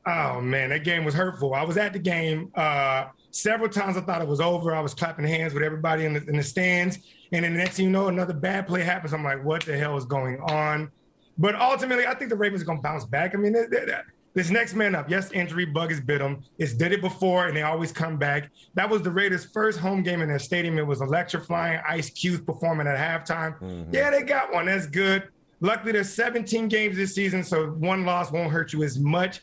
S8: Oh man, that game was hurtful. I was at the game. Uh, several times I thought it was over. I was clapping hands with everybody in the, in the stands. And then the next thing you know, another bad play happens. I'm like, what the hell is going on? But ultimately, I think the Ravens are going to bounce back. I mean, they're, they're, this next man up, yes, injury bug has bit them. It's did it before, and they always come back. That was the Raiders' first home game in their stadium. It was electrifying. Ice Cube performing at halftime. Mm-hmm. Yeah, they got one. That's good. Luckily, there's 17 games this season, so one loss won't hurt you as much.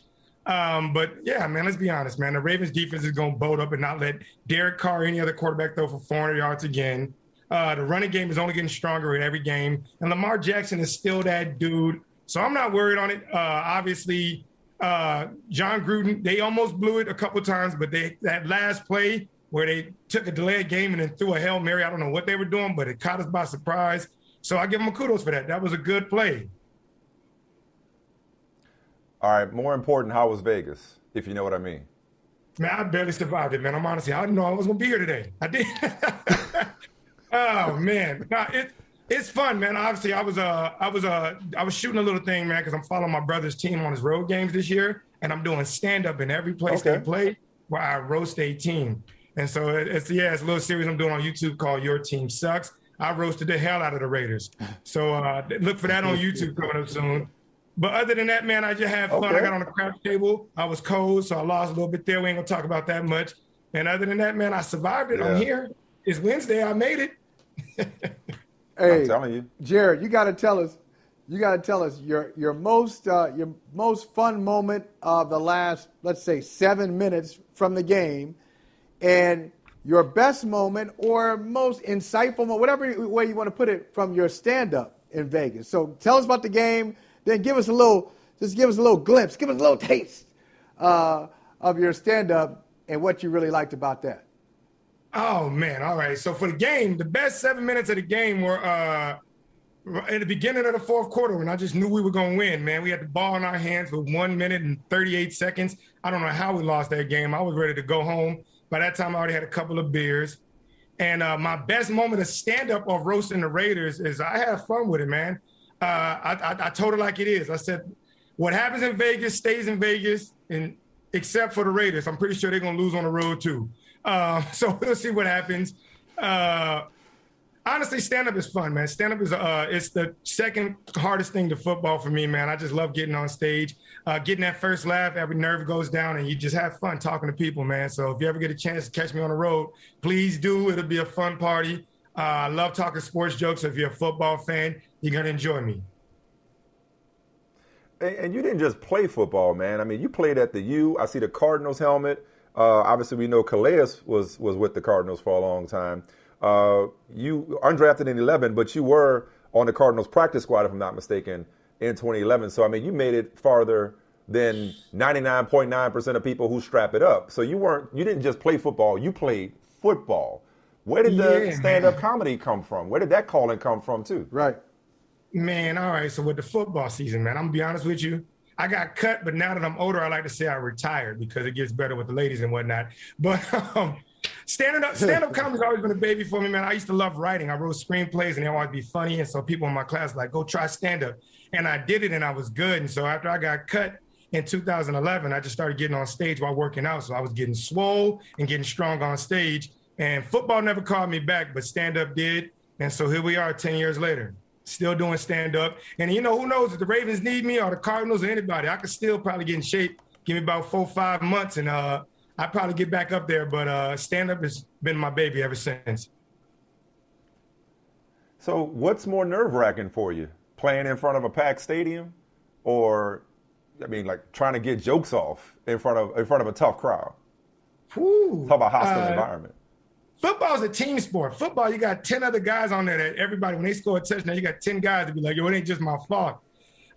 S8: Um, but yeah, man, let's be honest, man. The Ravens defense is going to boat up and not let Derek Carr, or any other quarterback, throw for 400 yards again. Uh, the running game is only getting stronger in every game, and Lamar Jackson is still that dude. So I'm not worried on it. Uh, obviously, Uh, Jon Gruden, they almost blew it a couple times, but they that last play where they took a delayed game and then threw a hail mary. I don't know what they were doing, but it caught us by surprise. So I give them a kudos for that. That was a good play.
S1: All right. More important, how was Vegas? If you know what I mean.
S8: Man, I barely survived it, man. I'm honestly, I didn't know I was gonna be here today. I did. oh man, nah, it it's fun, man. Obviously, I was uh I was uh I was shooting a little thing, man, because I'm following my brother's team on his road games this year, and I'm doing stand up in every place okay. they play where I roast a team. And so it's yeah, it's a little series I'm doing on YouTube called Your Team Sucks. I roasted the hell out of the Raiders. So uh, look for that on YouTube coming up soon. But other than that, man, I just had fun. Okay. I got on the craps table. I was cold, so I lost a little bit there. We ain't gonna talk about that much. And other than that, man, I survived it. Yeah. I'm here. It's Wednesday. I made it.
S2: hey, I'm telling you, Jared, you got to tell us. You got to tell us your your most uh, your most fun moment of the last, let's say, seven minutes from the game, and your best moment or most insightful moment, whatever way you want to put it, from your stand up in Vegas. So tell us about the game then give us a little, just give us a little glimpse, give us a little taste uh, of your stand up and what you really liked about that.
S8: Oh, man. All right. So for the game, the best seven minutes of the game were uh, in the beginning of the fourth quarter when I just knew we were going to win, man. We had the ball in our hands with one minute and 38 seconds. I don't know how we lost that game. I was ready to go home. By that time, I already had a couple of beers. And uh, my best moment of stand up of roasting the Raiders is I had fun with it, man uh, I, I, I told her like it is. I said, what happens in Vegas stays in Vegas, and except for the Raiders, I'm pretty sure they're gonna lose on the road too. Uh, so we'll see what happens. Uh, honestly, stand up is fun, man. Stand up is uh, it's the second hardest thing to football for me, man. I just love getting on stage, uh, getting that first laugh, every nerve goes down, and you just have fun talking to people, man. So if you ever get a chance to catch me on the road, please do. It'll be a fun party. Uh, I love talking sports jokes. If you're a football fan, you're gonna enjoy me.
S1: And, you didn't just play football, man. I mean, you played at the U. I see the Cardinals helmet. Uh, obviously, we know Calais was was with the Cardinals for a long time. Uh, you undrafted in 11, but you were on the Cardinals practice squad, if I'm not mistaken, in 2011. So I mean, you made it farther than 99.9% of people who strap it up. So you weren't you didn't just play football. You played football. Where did yeah, the stand-up comedy come from? Where did that calling come from too?
S2: Right.
S8: Man, all right. So with the football season, man, I'm gonna be honest with you. I got cut, but now that I'm older, I like to say I retired because it gets better with the ladies and whatnot. But um, standing up, stand up comedy's always been a baby for me, man. I used to love writing. I wrote screenplays and they always be funny. And so people in my class like, go try stand up. And I did it and I was good. And so after I got cut in 2011, I just started getting on stage while working out. So I was getting swole and getting strong on stage. And football never called me back, but stand up did. And so here we are 10 years later still doing stand up. And you know, who knows if the Ravens need me or the Cardinals or anybody, I could still probably get in shape. Give me about four, five months, and uh, I probably get back up there. But uh, stand up has been my baby ever since.
S1: So, what's more nerve wracking for you, playing in front of a packed stadium, or, I mean, like trying to get jokes off in front of in front of a tough crowd?
S8: Ooh,
S1: Talk about hostile uh, environment
S8: football is a team sport. Football, you got 10 other guys on there that everybody, when they score a touchdown, you got 10 guys to be like, yo, it ain't just my fault.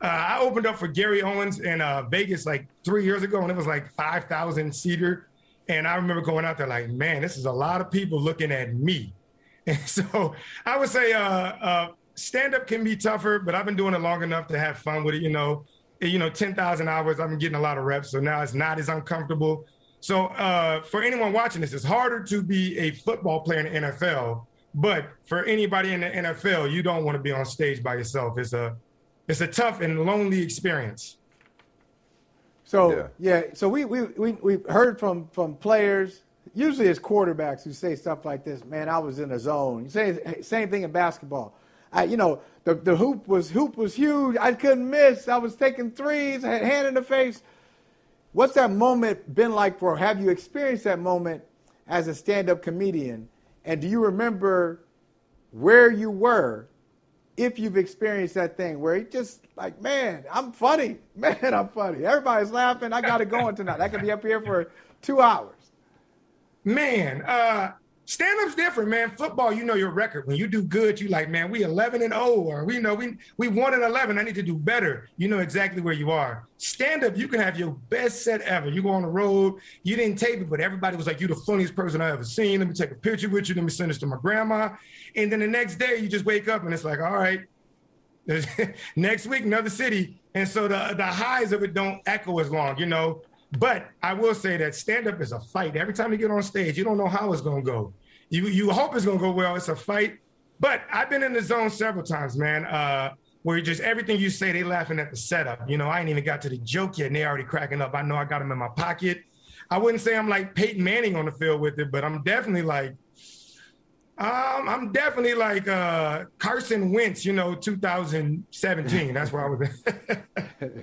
S8: Uh, I opened up for Gary Owens in uh, Vegas like three years ago, and it was like 5,000 seater. And I remember going out there like, man, this is a lot of people looking at me. And so I would say uh, uh stand up can be tougher, but I've been doing it long enough to have fun with it. You know, you know, 10,000 hours, I've been getting a lot of reps. So now it's not as uncomfortable. So uh, for anyone watching this, it's harder to be a football player in the NFL. But for anybody in the NFL, you don't want to be on stage by yourself. It's a it's a tough and lonely experience.
S2: So yeah, yeah so we we we we've heard from from players. Usually it's quarterbacks who say stuff like this. Man, I was in a zone. You say same thing in basketball. I, you know, the, the hoop was hoop was huge. I couldn't miss. I was taking threes, I had hand in the face. What's that moment been like for? Have you experienced that moment as a stand-up comedian? And do you remember where you were if you've experienced that thing where you just like, man, I'm funny. Man, I'm funny. Everybody's laughing. I got it going tonight. I could be up here for two hours.
S8: Man, uh, Stand up's different, man. Football, you know your record. When you do good, you like, man, we 11 and 0, or we know we we won and 11. I need to do better. You know exactly where you are. Stand up, you can have your best set ever. You go on the road, you didn't tape it, but everybody was like, you the funniest person I ever seen. Let me take a picture with you. Let me send this to my grandma. And then the next day, you just wake up and it's like, all right, next week, another city. And so the the highs of it don't echo as long, you know. But I will say that stand up is a fight. Every time you get on stage, you don't know how it's going to go. You you hope it's going to go well. It's a fight. But I've been in the zone several times, man. Uh, where just everything you say, they laughing at the setup. You know, I ain't even got to the joke yet, and they already cracking up. I know I got them in my pocket. I wouldn't say I'm like Peyton Manning on the field with it, but I'm definitely like, um, I'm definitely like uh, Carson Wentz, you know, 2017. That's where I was.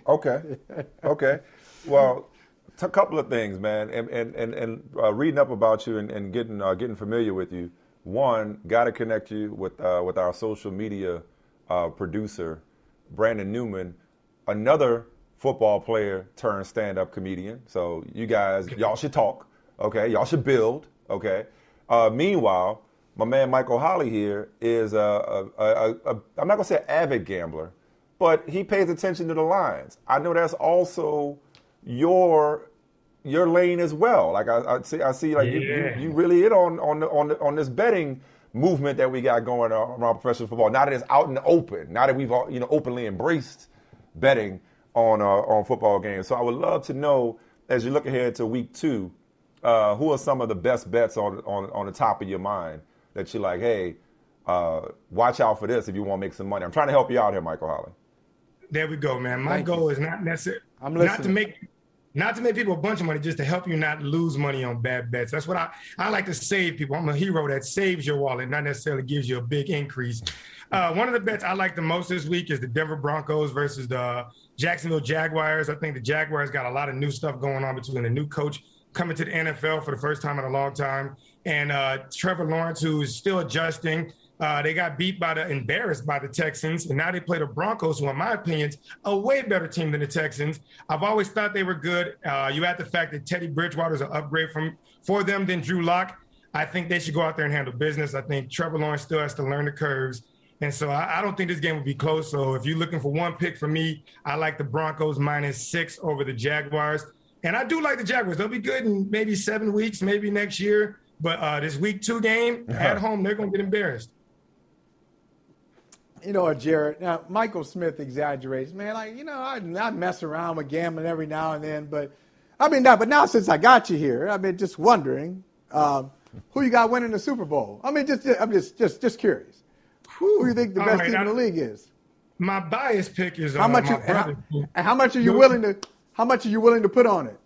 S1: okay, okay. Well, a couple of things, man, and and and, and uh, reading up about you and, and getting uh, getting familiar with you. One, got to connect you with uh, with our social media uh, producer, Brandon Newman, another football player turned stand up comedian. So you guys, y'all should talk, okay? Y'all should build, okay? Uh, meanwhile, my man Michael Holley here is a, a, a, a I'm not gonna say avid gambler, but he pays attention to the lines. I know that's also your your lane as well. Like I, I see, I see, like yeah. you, you, you, really hit on on the, on the, on this betting movement that we got going on around professional football. Now that it's out in the open, now that we've all, you know openly embraced betting on uh, on football games. So I would love to know as you look ahead to week two, uh, who are some of the best bets on on on the top of your mind that you're like, hey, uh, watch out for this if you want to make some money. I'm trying to help you out here, Michael Holley.
S8: There we go, man. My Thank goal you. is not necessarily not to make not to make people a bunch of money, just to help you not lose money on bad bets. That's what I, I like to save people. I'm a hero that saves your wallet, not necessarily gives you a big increase. Uh, one of the bets I like the most this week is the Denver Broncos versus the Jacksonville Jaguars. I think the Jaguars got a lot of new stuff going on between the new coach coming to the NFL for the first time in a long time, and uh, Trevor Lawrence, who is still adjusting. Uh, they got beat by the embarrassed by the Texans, and now they play the Broncos, who, in my opinion, a way better team than the Texans. I've always thought they were good. Uh, you add the fact that Teddy Bridgewater is an upgrade from for them than Drew Lock. I think they should go out there and handle business. I think Trevor Lawrence still has to learn the curves. And so I, I, don't think this game will be close. So if you're looking for one pick for me, I like the Broncos minus six over the Jaguars. And I do like the Jaguars. They'll be good in maybe seven weeks, maybe next year. But uh, this week two game at home, they're going to get embarrassed.
S2: You know Jared? Now, Michael Smith exaggerates. Man, like, you know, I, I mess around with gambling every now and then. But, I mean, now, but now since I got you here, I've been just wondering um, who you got winning the Super Bowl. I mean, just, I'm just, just, just curious. Who do you think the best right, team I, in the league is?
S8: My bias pick is
S2: how uh, much. You, how, and how much are you willing to? How much are you willing to put on it?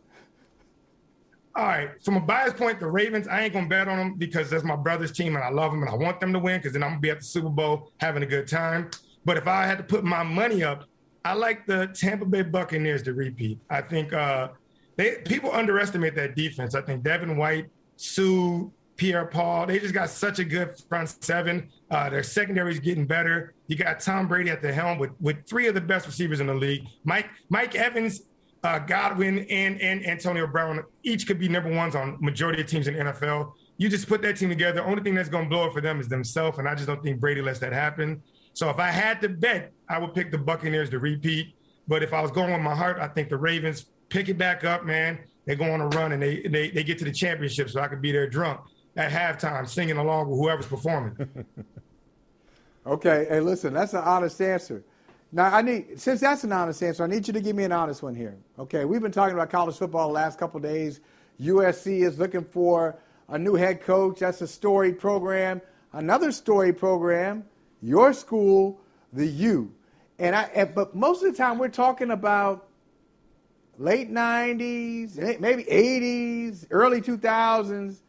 S8: All right, from a bias point, the Ravens, I ain't gonna bet on them because that's my brother's team and I love them and I want them to win because then I'm gonna be at the Super Bowl having a good time. But if I had to put my money up, I like the Tampa Bay Buccaneers to repeat. I think uh, they people underestimate that defense. I think Devin White, Sue, Pierre Paul, they just got such a good front seven. Uh, their secondary is getting better. You got Tom Brady at the helm with, with three of the best receivers in the league. Mike Mike Evans, uh, Godwin, and and Antonio Brown each could be number ones on majority of teams in NFL. You just put that team together. The only thing that's going to blow it for them is themselves, and I just don't think Brady lets that happen. So if I had to bet, I would pick the Buccaneers to repeat. But if I was going with my heart, I think the Ravens pick it back up, man. They go on a run and they they, they get to the championship, so I could be there drunk at halftime singing along with whoever's performing.
S2: okay, hey, listen, that's an honest answer. Now, I need since that's an honest answer, I need you to give me an honest one here. Okay, we've been talking about college football the last couple days. USC is looking for a new head coach. That's a storied program. Another storied program, your school, the U. And I, but most of the time we're talking about late 90s, maybe 80s, early 2000s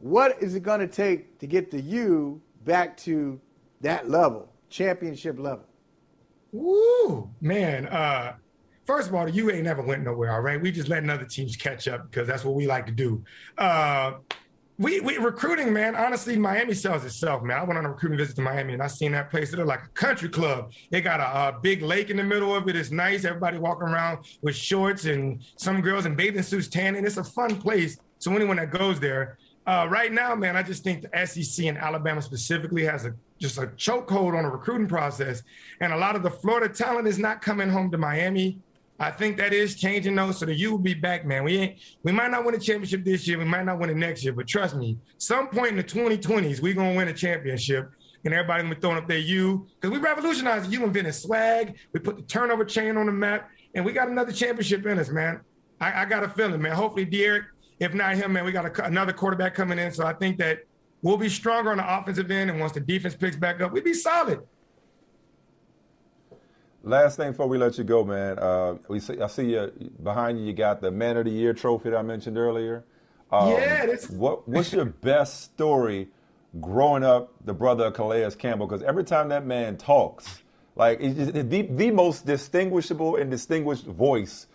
S2: what is it going to take to get the U back to that level, championship level?
S8: Woo, man. Uh, first of all, the U ain't never went nowhere. All right, we just letting other teams catch up because that's what we like to do. Uh, we, we recruiting, man. Honestly, Miami sells itself, man. I went on a recruiting visit to Miami and I seen that place. They're like a country club. They got a, a, big lake in the middle of it. It's nice. Everybody walking around with shorts and some girls in bathing suits tanning. It's a fun place. So anyone that goes there, uh, right now, man, I just think the SEC and Alabama specifically has a just a chokehold on the recruiting process, and a lot of the Florida talent is not coming home to Miami. I think that is changing though. So the U will be back, man. We ain't we might not win a championship this year, we might not win it next year, but trust me, some point in the 2020s, we're gonna win a championship. And everybody gonna be throwing up their U because we revolutionized the U, invented swag. We put the turnover chain on the map, and we got another championship in us, man. I, I got a feeling, man. Hopefully, Derek, if not him, man, we got a, another quarterback coming in. So I think that we'll be stronger on the offensive end, and once the defense picks back up, we'll be solid.
S1: Last thing before we let you go, man. Uh, we see, I see you behind you. You got the Man of the Year trophy that I mentioned earlier.
S8: Um, yeah. That's...
S1: What, what's your best story growing up, the brother of Calais Campbell? Because every time that man talks, like the, the most distinguishable and distinguished voice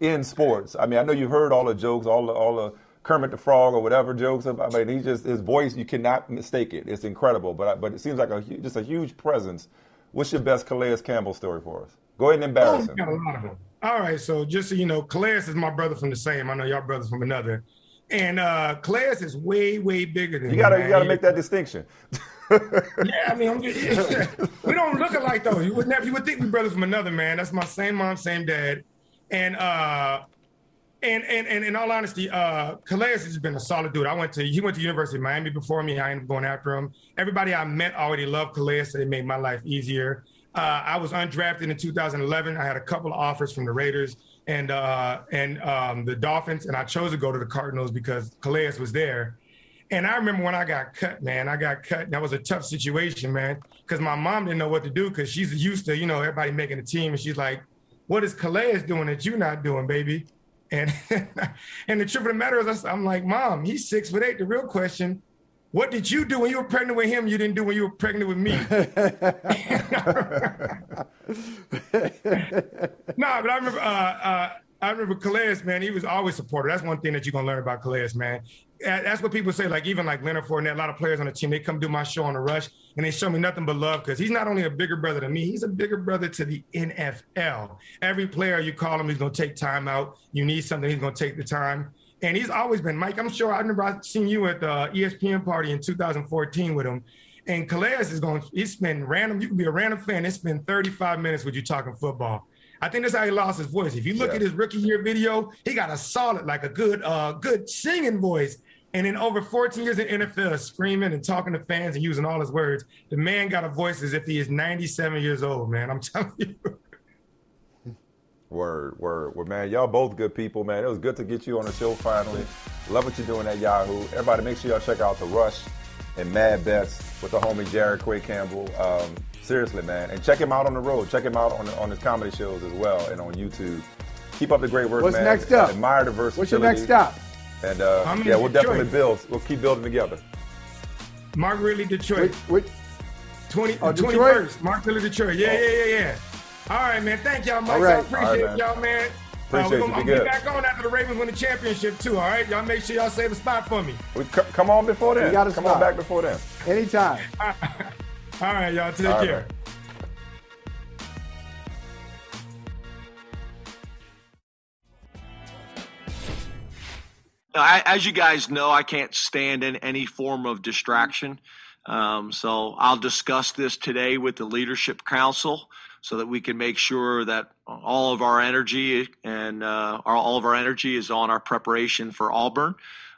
S1: in sports. I mean, I know you've heard all the jokes, all the all the Kermit the Frog or whatever jokes. I mean, he just his voice, you cannot mistake it. It's incredible. But but it seems like a just a huge presence What's your best Calais Campbell story for us? Go ahead and embarrass oh, him.
S8: Got a lot of them. All right, so just so you know, Calais is my brother from the same. I know y'all brothers from another. And uh Calais is way, way bigger than
S1: you. Gotta, me, you gotta make that distinction.
S8: yeah, I mean, just, we don't look alike though. You would never, you would think we brothers from another man. That's my same mom, same dad, and uh, and and and in all honesty, uh, Calais has been a solid dude. I went to he went to University of Miami before me. I ended up going after him. Everybody I met already loved Calais, so it made my life easier. Uh, I was undrafted in 2011. I had a couple of offers from the Raiders and uh, and um, the Dolphins, and I chose to go to the Cardinals because Calais was there. And I remember when I got cut, man. I got cut. That was a tough situation, man, because my mom didn't know what to do because she's used to, you know, everybody making a team, and she's like, "What is Calais doing that you're not doing, baby?" And and the truth of the matter is, I'm like, Mom, he's six foot eight. The real question, what did you do when you were pregnant with him? You didn't do when you were pregnant with me. no, but I remember. Uh, uh, I remember Calais, man. He was always supportive. That's one thing that you're gonna learn about Calais, man that's what people say. Like even like Leonard Fournette, a lot of players on the team, they come do my show on the rush and they show me nothing but love because he's not only a bigger brother to me, he's a bigger brother to the NFL. Every player you call him, he's gonna take time out. You need something, he's gonna take the time. And he's always been Mike. I'm sure I remember I seen you at the ESPN party in 2014 with him. And Calais is going. He's been random. You can be a random fan. It's been 35 minutes with you talking football. I think that's how he lost his voice. If you look yeah. at his rookie year video, he got a solid, like a good, uh, good singing voice. And in over 14 years in NFL, screaming and talking to fans and using all his words, the man got a voice as if he is 97 years old, man. I'm telling you.
S1: Word, word. Well, man, y'all both good people, man. It was good to get you on the show finally. Love what you're doing at Yahoo. Everybody, make sure y'all check out The Rush and Mad Bets with the homie Jared Quay Campbell. Um, seriously, man. And check him out on the road. Check him out on, on his comedy shows as well and on YouTube. Keep up the great work,
S2: What's
S1: man.
S2: What's next up?
S1: Admire the versatility.
S2: What's your next stop?
S1: And uh, yeah, we'll Detroit. definitely build. We'll keep building together.
S8: Margaritaville, Detroit.
S2: Which, which
S8: 20, oh, 21st, Margaritaville, Detroit. Yeah, oh. yeah, yeah, yeah. All right, man. Thank y'all, Mike. All right. I appreciate right, y'all, man.
S1: Appreciate uh,
S8: gonna,
S1: you.
S8: I'm
S1: be
S8: back on after the Ravens win the championship too. All right, y'all make sure y'all save a spot for me.
S1: We c- come on before then.
S2: got
S1: come
S2: spot.
S1: on back before then.
S2: Anytime.
S8: All right, y'all. Take All care. Right.
S6: I, as you guys know, I can't stand in any form of distraction. Um, so I'll discuss this today with the Leadership Council so that we can make sure that all of our energy and uh, our, all of our energy is on our preparation for Auburn,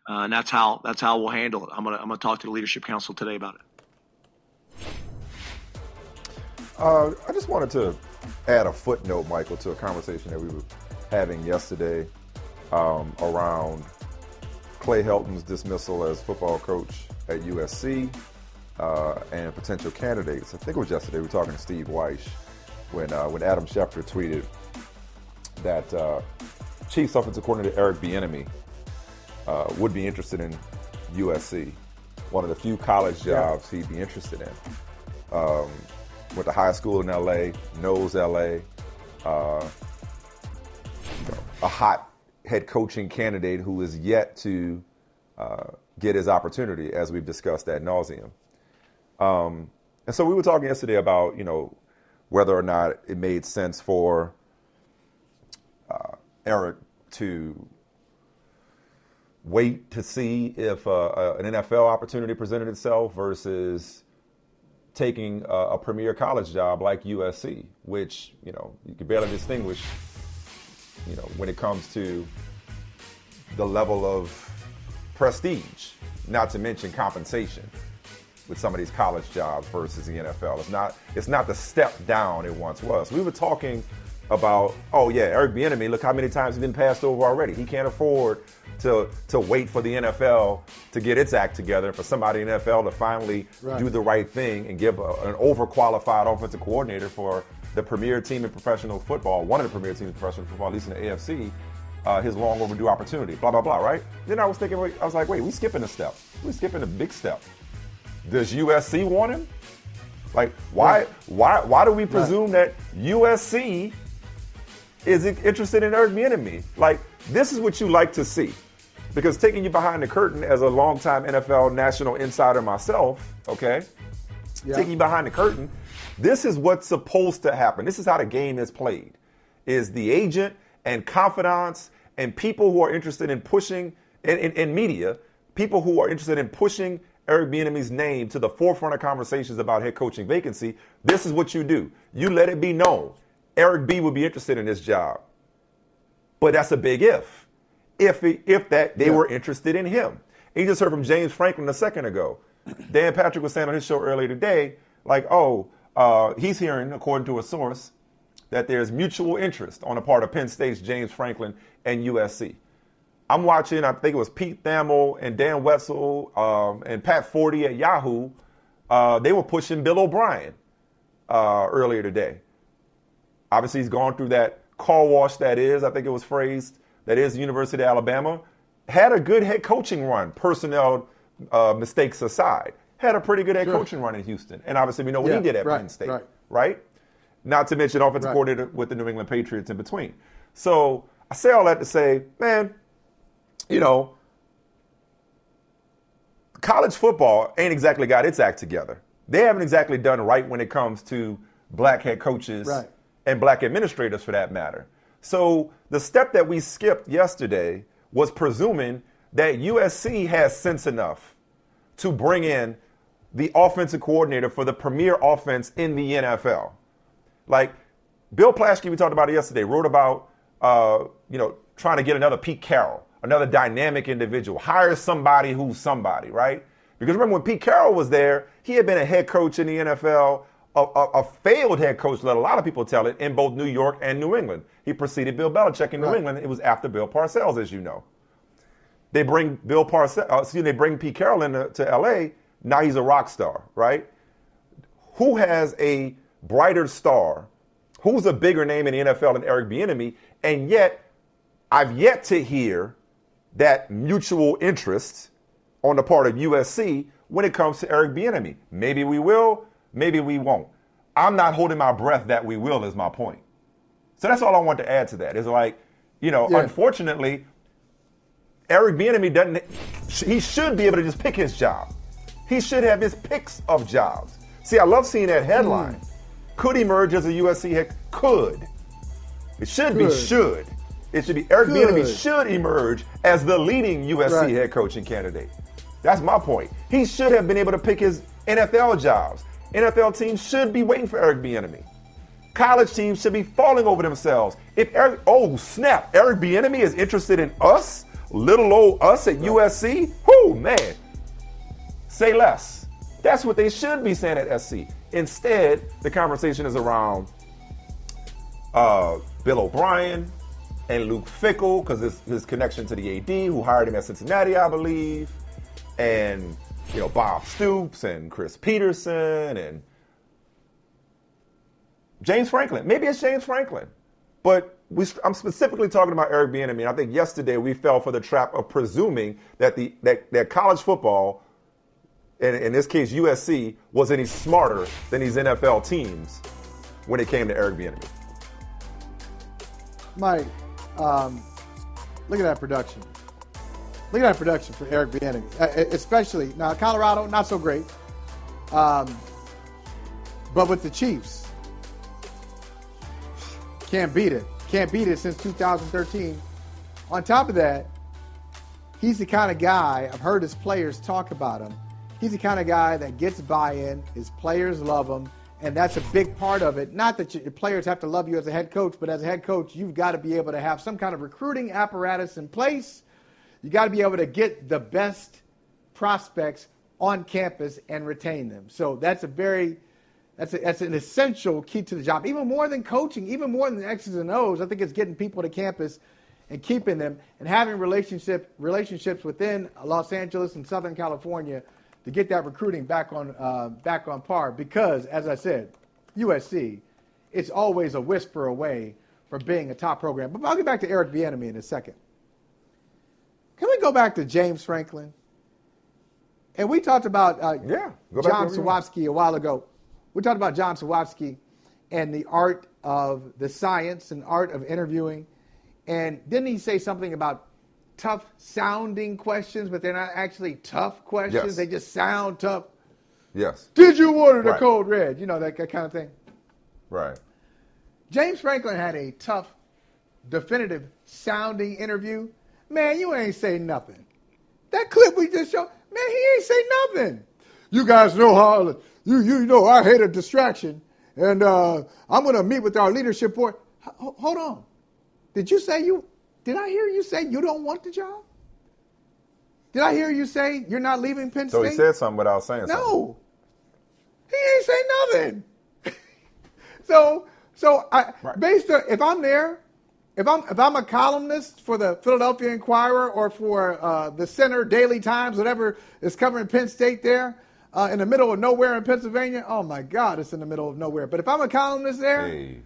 S6: uh, and that's how that's how we'll handle it. I'm gonna I'm gonna talk to the Leadership Council today about it.
S1: Uh, I just wanted to add a footnote, Michael, to a conversation that we were having yesterday um, around Clay Helton's dismissal as football coach at USC uh, and potential candidates. I think it was yesterday we were talking to Steve Wyche when uh, when Adam Schefter tweeted that uh, Chiefs offensive coordinator Eric Bieniemy uh, would be interested in USC, one of the few college jobs he'd be interested in. Um, went to high school in LA, knows LA, uh, you know, a hot head coaching candidate who is yet to uh, get his opportunity, as we've discussed ad nauseum. Um, and so we were talking yesterday about, you know, whether or not it made sense for uh, Eric to wait to see if uh, uh, an NFL opportunity presented itself versus taking a, a, premier college job like USC, which you know you can barely distinguish. You know when it comes to the level of prestige, not to mention compensation with some of these college jobs versus the NFL. It's not it's not the step down it once was. We were talking about, oh yeah, Eric Bieniemy, look how many times he's been passed over already. He can't afford to to wait for the NFL to get its act together, for somebody in the NFL to finally right. do the right thing and give a, an overqualified offensive coordinator for the premier team in professional football, one of the premier teams in professional football, at least in the AFC, uh, his long overdue opportunity. Blah blah blah. Right? Then I was thinking, I was like, wait, we skipping a step. We skipping a big step. Does USC want him? Like, why why why do we presume right. that USC is interested in Eric Bieniemy? Like, this is what you like to see. Because taking you behind the curtain as a longtime NFL national insider myself, okay, yeah. taking you behind the curtain, this is what's supposed to happen. This is how the game is played. Is the agent and confidants and people who are interested in pushing in, in, in media, people who are interested in pushing Eric Bieniemy's name to the forefront of conversations about head coaching vacancy, this is what you do. You let it be known. Eric B would be interested in this job. But that's a big if. If if that they yeah. were interested in him. And you just heard from James Franklin a second ago. Dan Patrick was saying on his show earlier today, like, oh, uh, he's hearing, according to a source, that there's mutual interest on the part of Penn State's James Franklin and USC. I'm watching, I think it was Pete Thamel and Dan Wetzel um, and Pat Forde at Yahoo. Uh, they were pushing Bill O'Brien uh, earlier today. Obviously, he's gone through that car wash that is, I think it was phrased, that is the University of Alabama. Had a good head coaching run, personnel uh, mistakes aside. Had a pretty good head sure. coaching run in Houston. And obviously, we know what yeah, he did at right, Penn State, right. right? Not to mention offensive right. coordinator with the New England Patriots in between. So I say all that to say, man, you know, college football ain't exactly got its act together. They haven't exactly done right when it comes to black head coaches and black administrators for that matter. So the step that we skipped yesterday was presuming that USC has sense enough to bring in the offensive coordinator for the premier offense in the NFL. Like Bill Plaschke, we talked about it yesterday, wrote about uh, you know trying to get another Pete Carroll another dynamic individual. Hire somebody who's somebody, right? Because remember when Pete Carroll was there, he had been a head coach in the NFL, a, a, a failed head coach, let a lot of people tell it, in both New York and New England. He preceded Bill Belichick in New right. England. It was after Bill Parcells, as you know. They bring Bill Parcells, uh, excuse me, they bring Pete Carroll into to LA. Now he's a rock star, right? Who has a brighter star? Who's a bigger name in the NFL than Eric Bieniemy? And yet, I've yet to hear that mutual interest on the part of USC when it comes to Eric Bieniemy. Maybe we will, maybe we won't. I'm not holding my breath that we will is my point. So that's all I want to add to that. Is like, you know, yeah. unfortunately, Eric Bieniemy doesn't. He should be able to just pick his job. He should have his picks of jobs. See, I love seeing that headline. Mm. Could emerge as a USC head? Could. It should Good. be should. It should be Eric Bieniemy should emerge as the leading USC right. head coaching candidate. That's my point. He should have been able to pick his NFL jobs. NFL teams should be waiting for Eric Bieniemy. College teams should be falling over themselves. If Eric, oh snap, Eric Bieniemy is interested in us, little old us at USC. Whoo man, say less. That's what they should be saying at SC. Instead, the conversation is around uh, Bill O'Brien, and Luke Fickell because his, his connection to the AD who hired him at Cincinnati, I believe, and you know Bob Stoops and Chris Petersen and James Franklin. Maybe it's James Franklin, but we, I'm specifically talking about Eric Bieniemy. And I think yesterday we fell for the trap of presuming that the that, that college football, and in this case USC, was any smarter than these NFL teams when it came to Eric Bieniemy.
S2: Mike, um, look at that production. Look at that production for Eric Bieniemy, uh, especially now Colorado, not so great, um, but with the Chiefs, can't beat it. Can't beat it since 2013. On top of that, he's the kind of guy, I've heard his players talk about him. He's the kind of guy that gets buy in, his players love him, and that's a big part of it. Not that your players have to love you as a head coach, but as a head coach, you've got to be able to have some kind of recruiting apparatus in place. You got to be able to get the best prospects on campus and retain them. So that's a very that's, a, that's an essential key to the job, even more than coaching, even more than X's and O's. I think it's getting people to campus and keeping them and having relationship relationships within Los Angeles and Southern California to get that recruiting back on uh, back on par. Because, as I said, USC, it's always a whisper away from being a top program. But I'll get back to Eric Bieniemy in a second. Can we go back to James Franklin? And we talked about uh,
S1: yeah,
S2: John Sawatsky a while ago. We talked about John Sawatsky and the art of the science and art of interviewing. And didn't he say something about tough sounding questions, but they're not actually tough questions?
S1: Yes.
S2: They just sound tough.
S1: Yes.
S2: Did you order the
S1: Right.
S2: code red? You know, that kind of thing.
S1: Right.
S2: James Franklin had a tough, definitive sounding interview. Man, you ain't say nothing. That clip we just showed, man, he ain't say nothing. You guys know how you you know I hate a distraction, and uh, I'm gonna meet with our leadership board. H- hold on, did you say you? Did I hear you say you don't want the job? Did I hear you say you're not leaving Penn
S1: So
S2: State?
S1: he said something without saying something.
S2: No, he ain't say nothing. so, so I, based on if I'm there, if I'm if I'm a columnist for the Philadelphia Inquirer or for uh, the Centre Daily Times, whatever is covering Penn State there uh, in the middle of nowhere in Pennsylvania, oh my God, it's in the middle of nowhere. But if I'm a columnist there,
S1: Hey.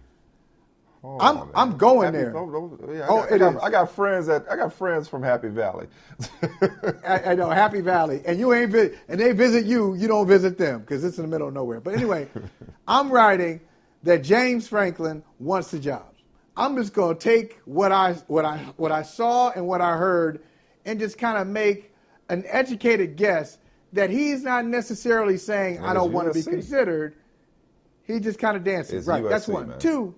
S1: Hold
S2: I'm-
S1: man.
S2: I'm going
S1: Happy-
S2: there.
S1: oh, oh, yeah, I
S2: Oh,
S1: got, I got- I got friends that I got friends from Happy Valley.
S2: I, I know Happy Valley, and you ain't vi- and they visit you, you don't visit them because it's in the middle of nowhere. But anyway, I'm writing that James Franklin wants the job. I'm just going to take what I what I what I saw and what I heard, and just kind of make an educated guess that he's not necessarily saying I don't want to be considered. He just kind of dances.
S1: It's
S2: right. That's
S1: USC,
S2: one.
S1: man.
S2: Two.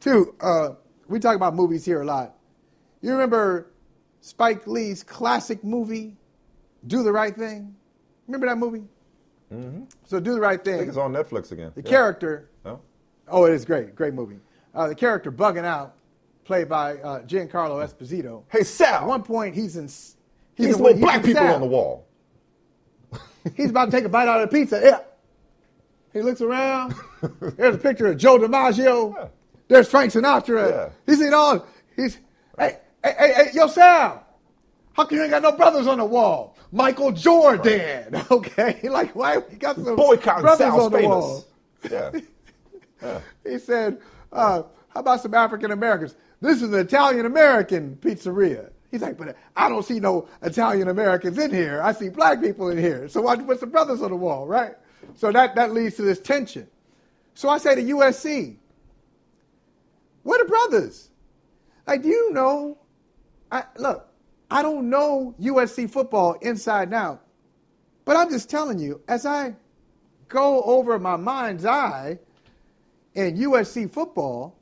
S2: Two. Uh, we talk about movies here a lot. You remember Spike Lee's classic movie, Do the Right Thing? Remember that movie?
S1: Mm-hmm.
S2: So Do the Right
S1: I
S2: Thing.
S1: think it's on Netflix again.
S2: The
S1: Yeah.
S2: character,
S1: Oh.
S2: oh, it is great, great movie. Uh, the character Buggin' Out, played by uh, Giancarlo Esposito.
S1: Hey Sal,
S2: At one point, he's in. He's,
S1: these
S2: in- he's
S1: black people
S2: Sal.
S1: on the wall.
S2: He's about to take a bite out of the pizza. Yeah. He looks around. There's a picture of Joe DiMaggio. There's Frank Sinatra.
S1: Yeah.
S2: He's in all. He's hey, hey, hey, hey, yo, Sal. How come you ain't got no brothers on the wall? Michael Jordan. Okay, like why we got some
S1: Boycott
S2: brothers
S1: Sal's
S2: on the wall?
S1: famous. Yeah.
S2: He said, uh, "How about some African Americans? This is an Italian American pizzeria." He's like, "But I don't see no Italian Americans in here. I see black people in here. So why put some brothers on the wall, right?" So that that leads to this tension. So I say to USC, "Where the brothers? Like, do you know? I, look, I don't know USC football inside and out, but I'm just telling you, as I go over my mind's eye." In USC football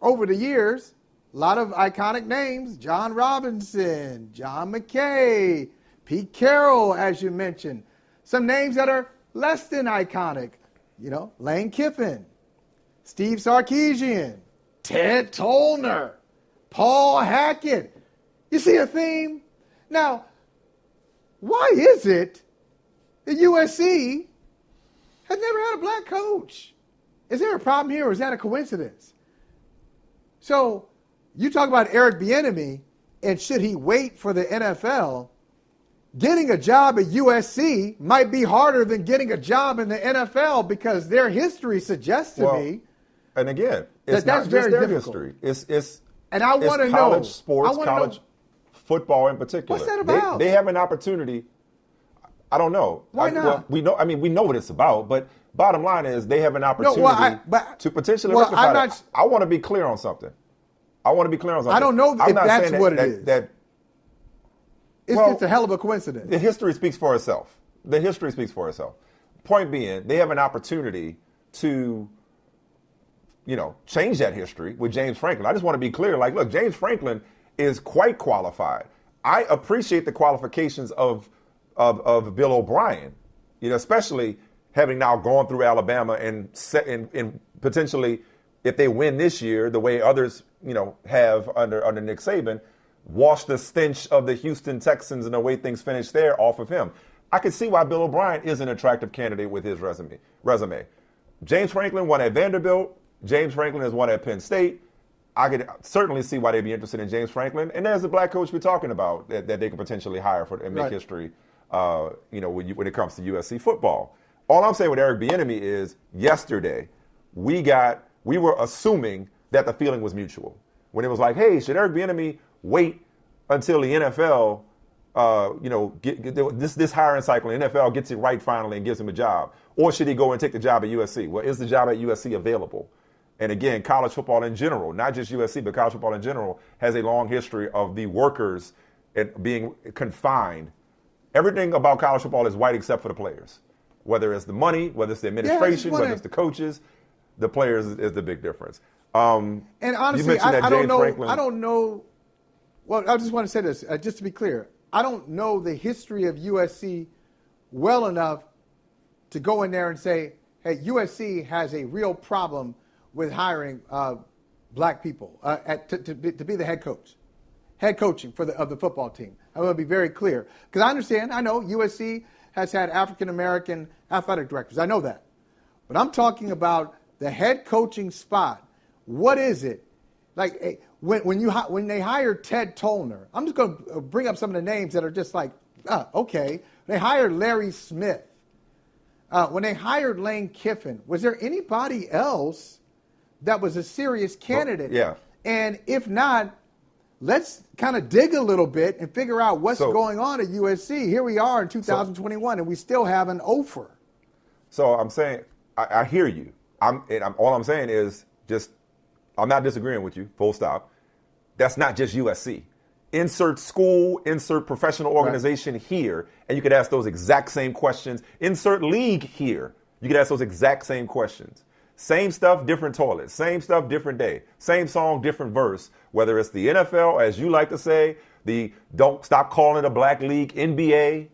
S2: over the years, a lot of iconic names John Robinson, John McKay, Pete Carroll, as you mentioned. Some names that are less than iconic, you know, Lane Kiffin, Steve Sarkisian, Ted Tollner, Paul Hackett. You see a theme? Now, why is it that USC has never had a black coach? Is there a problem here or is that a coincidence? So you talk about Eric Bieniemy and should he wait for the NFL? Getting a job at USC might be harder than getting a job in the NFL because their history suggests to
S1: Well,
S2: me.
S1: And again,
S2: That-
S1: it's
S2: that's
S1: not just
S2: very
S1: their
S2: difficult.
S1: history. It's it's
S2: And I
S1: it's
S2: wanna know-
S1: college sports, college
S2: know-
S1: football in particular.
S2: What's that
S1: They-
S2: about?
S1: They, have an opportunity. I don't know.
S2: Why
S1: I-
S2: not?
S1: well, we know. I mean, we know what it's about, but bottom line is they have an opportunity
S2: well, I- but-
S1: to potentially
S2: well,
S1: rectify
S2: I'm
S1: that. I want to be clear on something. I want to be clear on something.
S2: I don't know
S1: I'm
S2: if
S1: not
S2: that's
S1: saying that,
S2: what it is.
S1: That
S2: It's
S1: Well,
S2: just a hell of a coincidence.
S1: the history speaks for itself. The history speaks for itself. Point being, they have an opportunity to, you know, change that history with James Franklin. I just want to be clear. Like, look, James Franklin is quite qualified. I appreciate the qualifications of, of, of Bill O'Brien, you know, especially having now gone through Alabama and, set, and, and potentially, if they win this year, the way others, you know, have under, under Nick Saban, wash the stench of the Houston Texans and the way things finished there off of him. I can see why Bill O'Brien is an attractive candidate with his resume. Resume. James Franklin won at Vanderbilt. James Franklin has won at Penn State. I could certainly see why they'd be interested in James Franklin. And there's the black coach we're talking about that, that they could potentially hire for and make right. history. Uh, you know, when, you, when it comes to USC football. All I'm saying with Eric Bieniemy is yesterday we got we were assuming that the feeling was mutual when it was like, hey, should Eric Bieniemy wait until the NFL, uh, you know, get, get, this this hiring cycle, the NFL gets it right finally and gives him a job, or should he go and take the job at USC? Well, is the job at USC available? And again, college football in general, not just USC, but college football in general, has a long history of the workers being confined. Everything about college football is white except for the players. Whether it's the money, whether it's the administration, yeah, whether it's the coaches, the players is, is the big difference. Um,
S2: and honestly, I, I, don't know. Franklin, I don't know. Well, I just want to say this, uh, just to be clear. I don't know the history of USC well enough to go in there and say, "Hey, USC has a real problem with hiring uh, black people uh, at, to, to, be, to, be, the head coach, head coaching for the, of the football team. I want to be very clear because I understand. I know USC has had African American athletic directors. I know that, but I'm talking about the head coaching spot. What is it? Like eh, when, when you when they hired Ted Tollner, I'm just going to bring up some of the names that are just like, ah, okay. They hired Larry Smith. Uh, when they hired Lane Kiffin, was there anybody else that was a serious candidate.
S1: Well, yeah.
S2: And if not, let's kind of dig a little bit and figure out what's so, going on at USC. Here we are in 2021, so, and we still have an offer.
S1: So I'm saying, I, I hear you. I'm, I'm, all I'm saying is just, I'm not disagreeing with you. Full stop. That's not just USC. Insert school, insert professional organization right. here, and you could ask those exact same questions. Insert league here. You could ask those exact same questions. Same stuff, different toilet. Same stuff, different day. Same song, different verse. Whether it's the NFL, as you like to say, the don't stop calling it a black league, NBA,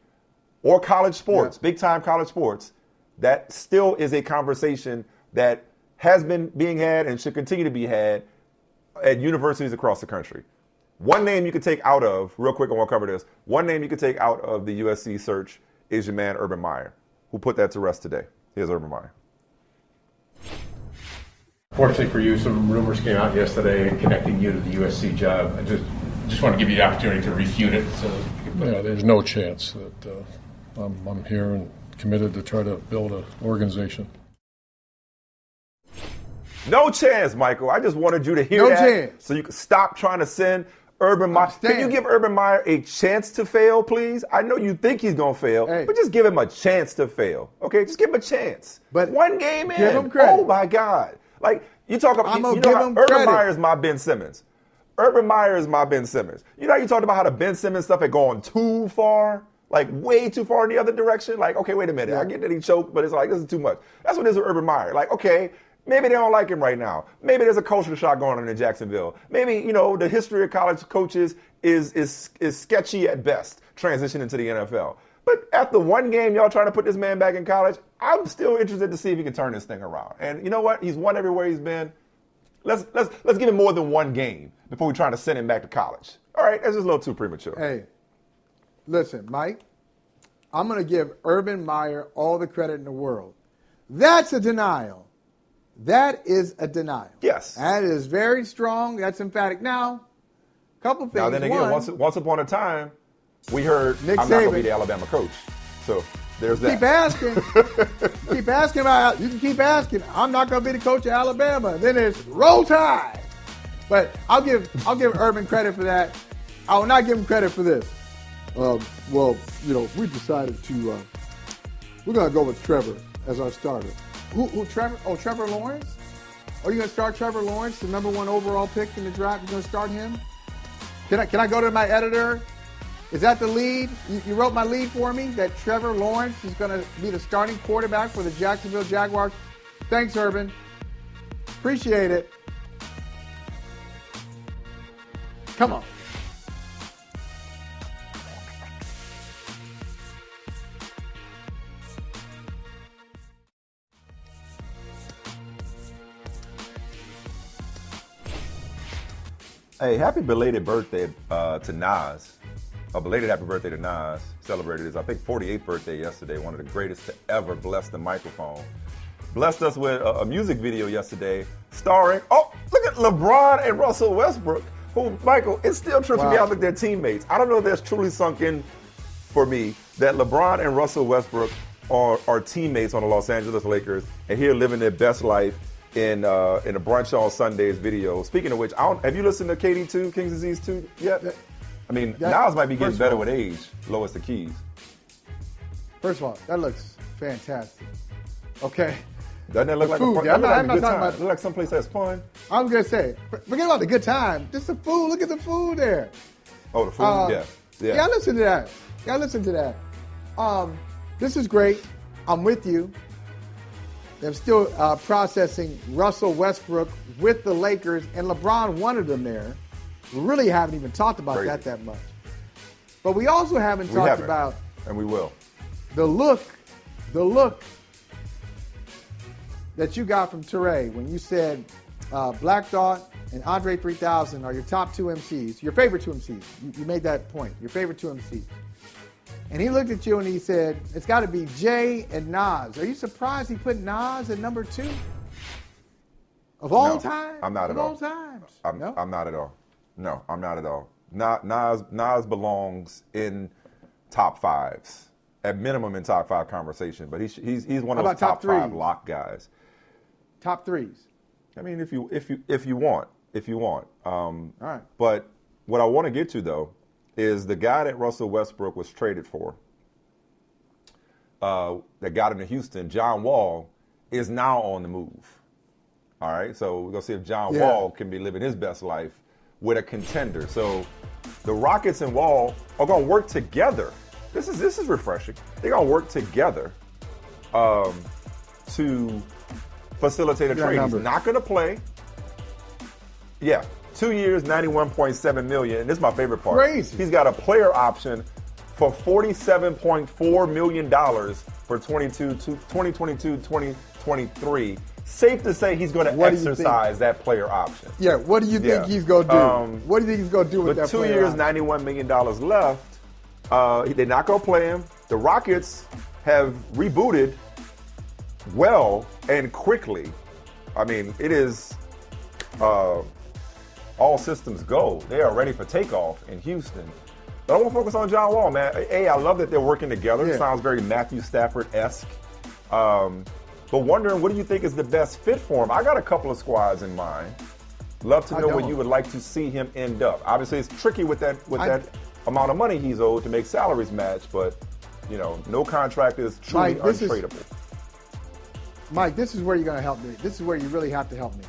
S1: or college sports, yeah. big time college sports, that still is a conversation that has been being had and should continue to be had at universities across the country. One name you could take out of, real quick, I want to cover this. One name you could take out of the USC search is your man, Urban Meyer, who put that to rest today. Here's Urban Meyer.
S9: Fortunately for you, some rumors came out yesterday connecting you to the USC job. I just just want to give you the opportunity to refute it. So
S10: yeah, there's no chance that uh, I'm, I'm here and committed to try to build an organization.
S1: No chance, Michael. I just wanted you to hear
S2: no
S1: that
S2: chance.
S1: so you can stop trying to send Urban Meyer. Can you give Urban Meyer a chance to fail, please? I know you think he's gonna fail, hey. but just give him a chance to fail. Okay, just give him a chance. But one game in.
S2: Give him credit.
S1: Oh my God! Like you talk about, I'm you, you know how Urban credit. Meyer is my Ben Simmons. Urban Meyer is my Ben Simmons. You know how you talked about how the Ben Simmons stuff had gone too far, like way too far in the other direction. Like, okay, wait a minute, yeah. I get that he choked, but it's like this is too much. That's what it is with Urban Meyer. Like, okay, Maybe they don't like him right now. Maybe there's a culture shock going on in Jacksonville. Maybe, you know, the history of college coaches is is is sketchy at best, transitioning to the NFL. But after one game, y'all trying to put this man back in college, I'm still interested to see if he can turn this thing around. And you know what? He's won everywhere he's been. Let's let's let's give him more than one game before we try to send him back to college. All right, that's just a little too premature.
S2: Hey, listen, Mike. I'm going to give Urban Meyer all the credit in the world. That's a denial. That is a denial.
S1: Yes.
S2: That is very strong. That's emphatic. Now, a couple things.
S1: Now then again,
S2: One,
S1: once once upon a time, we heard Nick I'm Saban. not going to be the Alabama coach. So there's that.
S2: Keep asking. keep asking about. You can keep asking. I'm not going to be the coach of Alabama. Then it's roll tide. But I'll give I'll give Urban credit for that. I will not give him credit for this.
S11: Um, well, you know, we decided to uh, we're going to go with Trevor as our starter.
S2: Who, who Trevor? Oh, Trevor Lawrence. Are you going to start Trevor Lawrence, the number one overall pick in the draft? You're going to start him? Can I can I go to my editor is that the lead? You, you wrote my lead for me that Trevor Lawrence is going to be the starting quarterback for the Jacksonville Jaguars. Thanks, Urban. Appreciate it. Come on.
S1: Hey, happy belated birthday uh, to Nas. A belated happy birthday to Nas. Celebrated his, I think, 48th birthday yesterday. One of the greatest to ever bless the microphone. Blessed us with a, a music video yesterday starring, oh, look at LeBron and Russell Westbrook, who, Michael, it still trips me
S2: Wow.
S1: out they're teammates. I don't know if that's truly sunk in for me that LeBron and Russell Westbrook are, are teammates on the Los Angeles Lakers and here living their best life in uh, in a brunch on Sundays video. Speaking of which, I don't, have you listened to KD2, King's Disease 2 yet? I mean,
S2: That-
S1: Nas might be getting better
S2: all-
S1: with age. Lois the keys.
S2: First of all, that looks fantastic. Okay.
S1: Doesn't that look
S2: The
S1: like
S2: food,
S1: a fun?
S2: yeah, I'm not-
S1: like
S2: I'm not talking
S1: time?
S2: about-
S1: Look like someplace that's fun.
S2: I was gonna say, forget about the good time. Just the food. Look at the food there.
S1: Oh, the food.
S2: Uh,
S1: yeah, yeah.
S2: Yeah, listen to that. Yeah, listen to that. Um, this is great. I'm with you. They're still uh, processing Russell Westbrook with the Lakers, and LeBron wanted them there. We really haven't even talked about
S1: Crazy.
S2: that that much. But we also haven't
S1: we
S2: talked
S1: haven't,
S2: about
S1: and we will.
S2: the look, the look that you got from Teray when you said uh, Black Thought and Andre 3000 are your top two MCs, your favorite two MCs. You, you made that point, your favorite two MCs. And he looked at you and he said, it's got to be Jay and Nas. Are you surprised he put Nas at number two? Of all
S1: No,
S2: time?
S1: I'm not
S2: of
S1: at all.
S2: all times.
S1: I'm, I'm not at all. No, I'm not at all. Na- Nas, Nas belongs in top fives, at minimum in top five conversation. But he's he's, he's one of those
S2: top
S1: top, five lock guys.
S2: Top threes.
S1: I mean, if you if you if you want, if you want. Um,
S2: All right.
S1: But what I want to get to though is the guy that Russell Westbrook was traded for, uh, that got him to Houston, John Wall, is now on the move. All right, so we're gonna see if John
S2: Yeah.
S1: Wall can be living his best life with a contender. So the Rockets and Wall are gonna work together. This is this is refreshing. They're gonna work together um, to facilitate a trade. He's not gonna play. Yeah, two years, ninety-one point seven million. And this is my favorite part.
S2: Crazy.
S1: He's got a player option for forty-seven point four million dollars for 22, 2022, 2023. Safe to say he's going to
S2: What do you think?
S1: exercise that player option.
S2: Yeah, what do you think
S1: Yeah.
S2: he's going to do?
S1: Um,
S2: what do you think he's going to do with that?
S1: With
S2: two
S1: years,
S2: option?
S1: ninety-one million dollars left. Uh, they're not going to play him. The Rockets have rebooted well and quickly. I mean, it is uh, all systems go. They are ready for takeoff in Houston. But I want to focus on John Wall, man. Hey, I love that they're working together.
S2: Yeah.
S1: It sounds very Matthew Stafford esque. Um, but wondering, what do you think is the best fit for him? I got a couple of squads in mind. Love to know where you would like to see him end up. Obviously, it's tricky with that with
S2: I-
S1: that amount of money he's owed to make salaries match, but you know, no contract is truly
S2: Mike, this is-
S1: untradeable.
S2: Mike, this is where you're going to help me. This is where you really have to help me.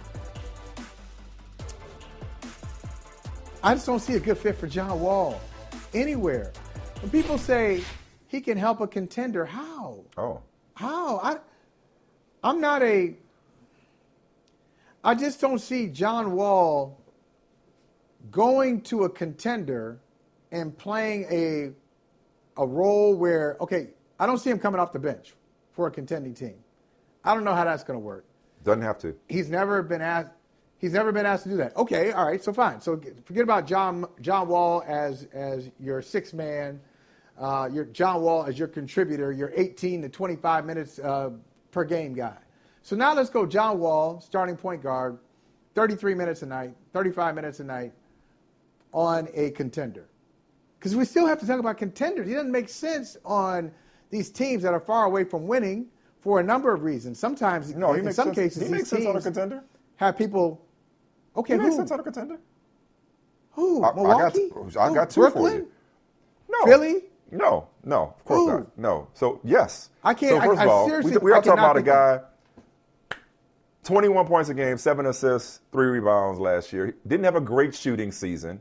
S2: I just don't see a good fit for John Wall anywhere. When people say he can help a contender, how?
S1: oh,
S2: How? I, I'm not a. I just don't see John Wall going to a contender and playing a a role where okay, I don't see him coming off the bench for a contending team. I don't know how that's going to work.
S1: doesn't have to.
S2: He's never been asked. He's never been asked to do that. Okay, all right, so fine. So forget about John John Wall as as your six man, uh, your John Wall as your contributor, your 18 to 25 minutes uh, per game guy. So now let's go John Wall, starting point guard, 33 minutes a night, 35 minutes a night on a contender. Because we still have to talk about contenders. It doesn't make sense on these teams that are far away from winning for a number of reasons. Sometimes,
S1: No, he
S2: in
S1: makes
S2: some
S1: sense.
S2: cases,
S1: He
S2: these
S1: makes sense on a
S2: teams
S1: contender.
S2: have people. Okay,
S1: He makes sense on a contender.
S2: Who?
S1: I- I got-
S2: Milwaukee?
S1: I got two oh, for
S2: Brooklyn?
S1: you. No.
S2: Philly?
S1: No, no, of course
S2: Who?
S1: not. No. So yes.
S2: I can't-
S1: So first
S2: I-
S1: of all,
S2: seriously-
S1: we, we are talking about a guy. 21 points a game, seven assists, three rebounds last year. Didn't have a great shooting season,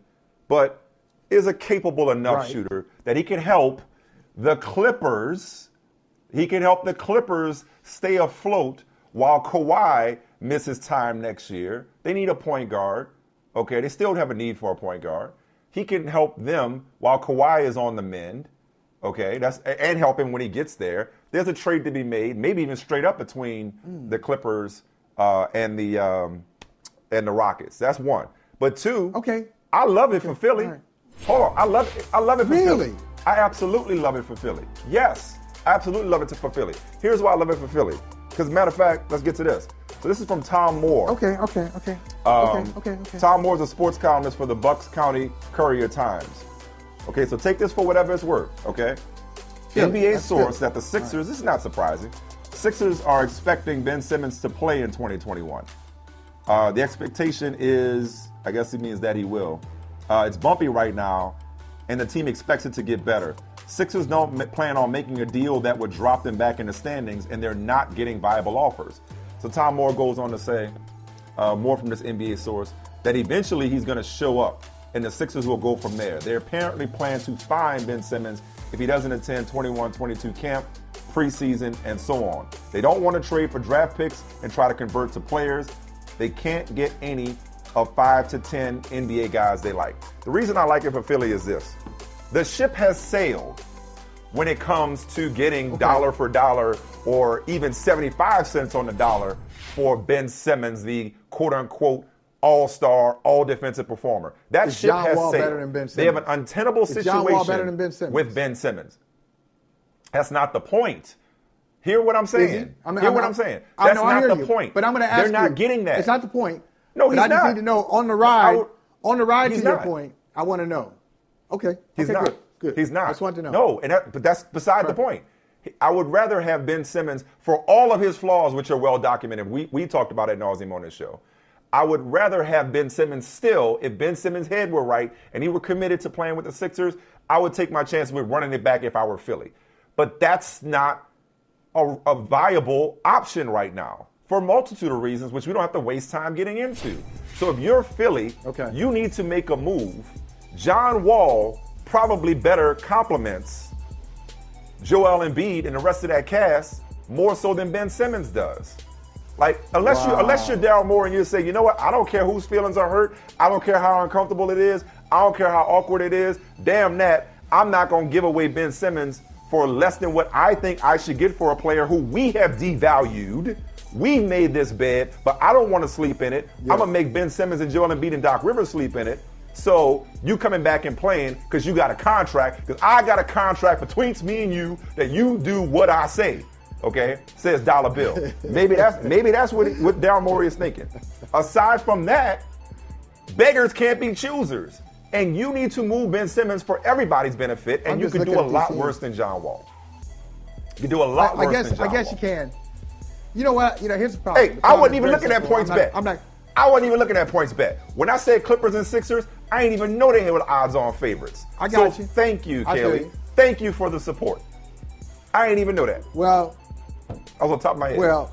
S1: but is a capable enough
S2: Right.
S1: shooter that he can help the Clippers. He can help the Clippers stay afloat while Kawhi misses time next year. They need a point guard. Okay, they still have a need for a point guard. He can help them while Kawhi is on the mend. Okay, that's and help him when he gets there. There's a trade to be made, maybe even straight up between the Clippers uh, and the um, and the Rockets. That's one. But two,
S2: Okay.
S1: I love it for Philly.
S2: right.
S1: Hold on, I love it. I love it for
S2: Really?
S1: Philly. I absolutely love it for Philly. Yes, I absolutely love it for Philly. Here's why I love it for Philly. Because matter of fact, let's get to this. So this is from Tom Moore.
S2: Okay, okay, okay.
S1: Um,
S2: okay, okay, okay.
S1: Tom Moore is a sports columnist for the Bucks County Courier Times. Okay, so take this for whatever it's worth. Okay,
S2: Philly,
S1: NBA source
S2: Philly.
S1: that the Sixers. This is not surprising. Sixers are expecting Ben Simmons to play in 2021. Uh, the expectation is, I guess it means that he will. Uh, it's bumpy right now, and the team expects it to get better. Sixers don't m- plan on making a deal that would drop them back in the standings, and they're not getting viable offers. So Tom Moore goes on to say, uh, more from this NBA source, that eventually he's going to show up, and the Sixers will go from there. They apparently plan to fine Ben Simmons if he doesn't attend 21-22 camp, preseason, and so on. They don't want to trade for draft picks and try to convert to players. They can't get any of five to 10 NBA guys they like. The reason I like it for Philly is this the ship has sailed when it comes to getting dollar for dollar or even 75 cents on the dollar for Ben Simmons, the quote unquote all star, all defensive performer. That
S2: Is
S1: ship
S2: John
S1: has
S2: Wall
S1: sailed.
S2: better than Ben
S1: They have an untenable situation
S2: John Wall better than Ben Simmons?
S1: with Ben Simmons. That's not the point. Hear what I'm saying.
S2: I mean,
S1: Hear
S2: I'm-
S1: what I'm saying.
S2: I
S1: That's
S2: know, I
S1: not
S2: hear
S1: the
S2: you.
S1: point.
S2: But I'm going to ask
S1: They're not
S2: you-
S1: getting that.
S2: It's not the point.
S1: No, he's
S2: I just
S1: not.
S2: need to know on the ride.
S1: would-
S2: on the ride to your point, I want to know. Okay.
S1: He's
S2: okay,
S1: not.
S2: Good. Good.
S1: He's not.
S2: I just want to know.
S1: No, and that, but that's beside the point. I would rather have Ben Simmons for all of his flaws, which are well documented. We we talked about it nauseum on this show. I would rather have Ben Simmons still, if Ben Simmons' head were right and he were committed to playing with the Sixers, I would take my chance with running it back if I were Philly. But that's not a, a viable option right now for a multitude of reasons, which we don't have to waste time getting into. So if you're Philly,
S2: Okay.
S1: you need to make a move. John Wall probably better complements Joel Embiid and the rest of that cast more so than Ben Simmons does. Like unless you unless you're Daryl Morey and you say, you know what, I don't care whose feelings are hurt, I don't care how uncomfortable it is, I don't care how awkward it is. Damn that, I'm not gonna give away Ben Simmons for less than what I think I should get for a player who we have devalued. We made this bed, but I don't want to sleep in it. I'm gonna make Ben Simmons and Joel Embiid and Doc Rivers sleep in it. So you coming back and playing because you got a contract, because I got a contract between me and you that you do what I say. Okay, says Dollar Bill. Maybe that's maybe that's what what Daryl Morey is thinking. Aside from that, beggars can't be choosers, and you need to move Ben Simmons for everybody's benefit, and
S2: I'm
S1: you can do a lot
S2: teams.
S1: worse than John Wall. You can do a lot
S2: I, I
S1: worse
S2: guess
S1: than John
S2: I guess
S1: Wall.
S2: you can. You know what? You know, here's the problem.
S1: Hey,
S2: The
S1: I wasn't even looking at points
S2: I'm not-
S1: bet.
S2: I'm not.
S1: I wasn't even looking at PointsBet. When I said Clippers and Sixers, I didn't even know they were odds-on favorites.
S2: I got
S1: so
S2: you.
S1: Thank you,
S2: I
S1: Kelly.
S2: you.
S1: Thank you for the support. I didn't even know that.
S2: Well,
S1: I was on top of my head.
S2: well,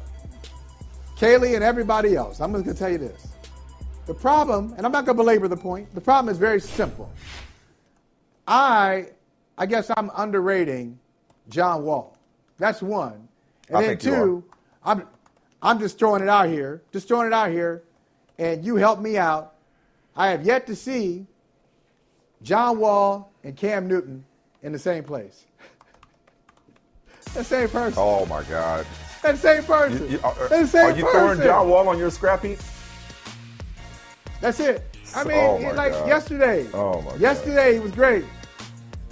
S2: Kaylee and everybody else. I'm just gonna tell you this. The problem, and I'm not gonna belabor the point. The problem is very simple. I, I guess I'm underrating John Wall. That's one. And
S1: I
S2: then
S1: think you
S2: two, I'm, I'm just throwing it out here, just throwing it out here, and you help me out. I have yet to see John Wall and Cam Newton in the same place. The same person.
S1: oh my God.
S2: The same person.
S1: You- you- are,
S2: They're the same person.
S1: are you throwing. John Wall on your scrap heap?
S2: That's it. I mean,
S1: Oh, my
S2: like
S1: God.
S2: yesterday.
S1: Oh, my God.
S2: Yesterday he was great.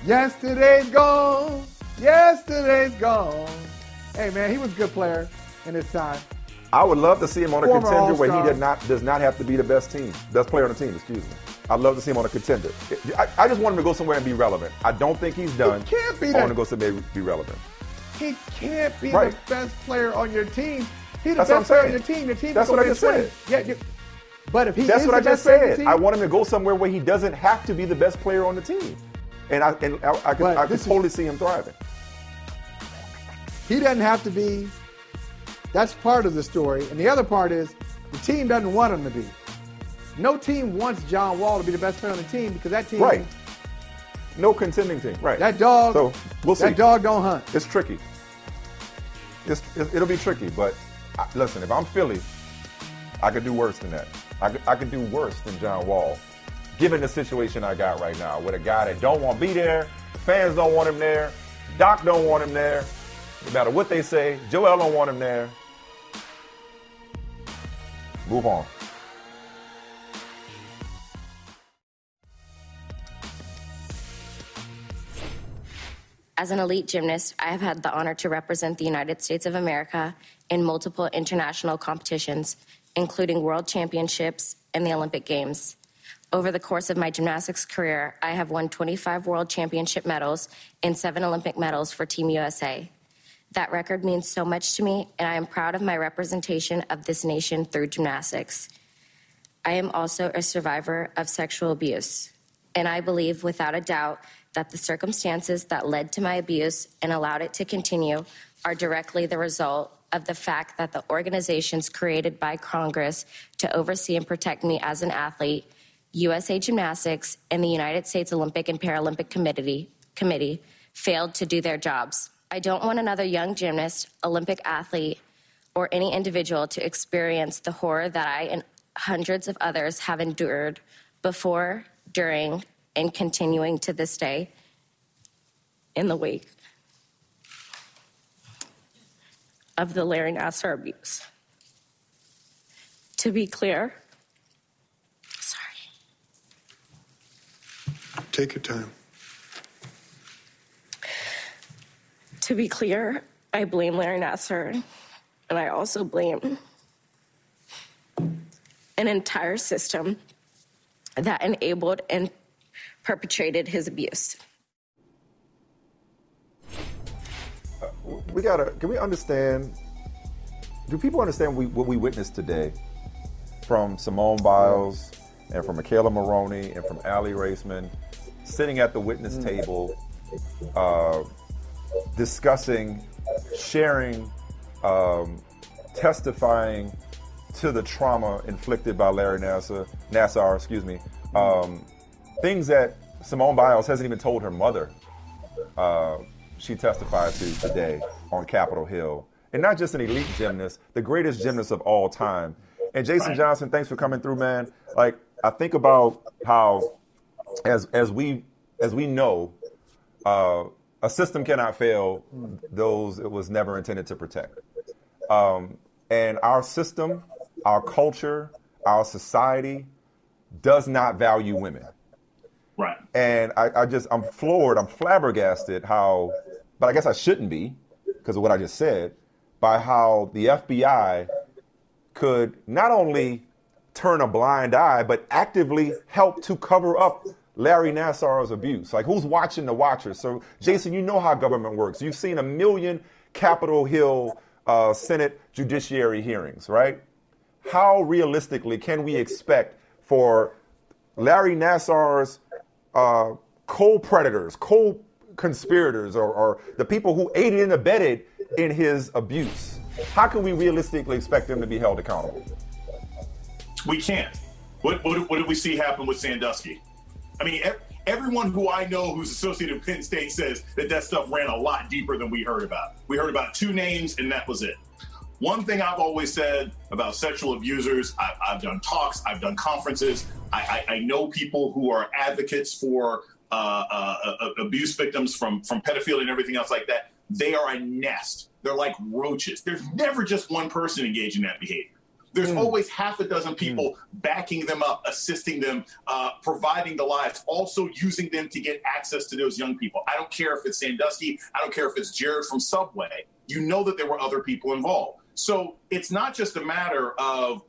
S2: Yesterday's gone. Yesterday's gone. Hey man, he was a good player in his time.
S1: I would love to see him on a
S2: Former
S1: contender where he
S2: All-Star.
S1: did not does not have to be the best team, best player on the team. Excuse me. I'd love to see him on a contender. I, I just want him to go somewhere and be relevant. I don't think he's done.
S2: He can't be
S1: I
S2: that-
S1: want to go somewhere and be relevant.
S2: He can't be
S1: Right.
S2: the best player on your team. He's the
S1: That's
S2: best player on your team. The team
S1: That's what I just
S2: 20.
S1: said.
S2: Yeah, you- but if he
S1: That's what
S2: the
S1: I just
S2: best player on the
S1: said.
S2: team,
S1: I want him to go somewhere where he doesn't have to be the best player on the team, and I and I, I could, I could
S2: this is-
S1: totally see him thriving.
S2: he doesn't have to be. That's part of the story, and the other part is the team doesn't want him to be. No team wants John Wall to be the best player on the team because that team,
S1: Right. No contending team. Right.
S2: that dog,
S1: So we'll see.
S2: that dog don't hunt.
S1: It's tricky. It's, it- it'll be tricky, but listen, if I'm Philly, I could do worse than that. I could, I could do worse than John Wall, given the situation I got right now with a guy that don't want to be there, fans don't want him there, Doc don't want him there, no matter what they say, Joel don't want him there. Move on.
S12: As an elite gymnast, I have had the honor to represent the United States of America in multiple international competitions, including world championships and the Olympic Games. Over the course of my gymnastics career, I have won 25 world championship medals and seven Olympic medals for Team USA. That record means so much to me, and I am proud of my representation of this nation through gymnastics. I am also a survivor of sexual abuse, and I believe without a doubt that the circumstances that led to my abuse and allowed it to continue are directly the result of the fact that the organizations created by Congress to oversee and protect me as an athlete, USA Gymnastics, and the United States Olympic and Paralympic Committee, Committee failed to do their jobs. I don't want another young gymnast, Olympic athlete, or any individual to experience the horror that I and hundreds of others have endured before, during, and continuing to this day in the wake of the Larry Nassar abuse. To be clear, sorry.
S11: Take your time.
S12: To be clear, I blame Larry Nassar, and I also blame an entire system that enabled and perpetrated his abuse.
S1: we gotta. Can we understand? Do people understand we, what we witnessed today from Simone Biles and from McKayla Maroney and from Aly Raisman, sitting at the witness
S2: Mm.
S1: table, uh, discussing, sharing, um, testifying to the trauma inflicted by Larry Nassar, Nassar, excuse me, um, things that Simone Biles hasn't even told her mother. Uh, she testified to today on Capitol Hill, and not just an elite gymnast, the greatest gymnast of all time. And Jason Johnson, thanks for coming through, man. Like I think about how, as as we as we know, uh, a system cannot fail those it was never intended to protect. Um, and our system, our culture, our society does not value women.
S13: Right.
S1: And I, I just, I'm floored, I'm flabbergasted how, but I guess I shouldn't be because of what I just said, by how the FBI could not only turn a blind eye, but actively help to cover up Larry Nassar's abuse. Like, who's watching the watchers? So, Jason, you know how government works. You've seen a million Capitol Hill uh, Senate judiciary hearings, right? How realistically can we expect for Larry Nassar's uh, co-predators, co-conspirators, or, or the people who aided and abetted in his abuse? How can we realistically expect them to be held accountable?
S13: We can't. What, what, what did we see happen with Sandusky? I mean, ev- everyone who I know who's associated with Penn State says that that stuff ran a lot deeper than we heard about. We heard about two names, and that was it. One thing I've always said about sexual abusers, I've, I've done talks, I've done conferences. I, I, I know people who are advocates for uh, uh, uh, abuse victims from from pedophilia and everything else like that. They are a nest. They're like roaches. There's never just one person engaging in that behavior. There's always half a dozen people backing them up, assisting them, uh, providing the lives, also using them to get access to those young people. I don't care if it's Sandusky, I don't care if it's Jared from Subway. You know that there were other people involved. So it's not just a matter of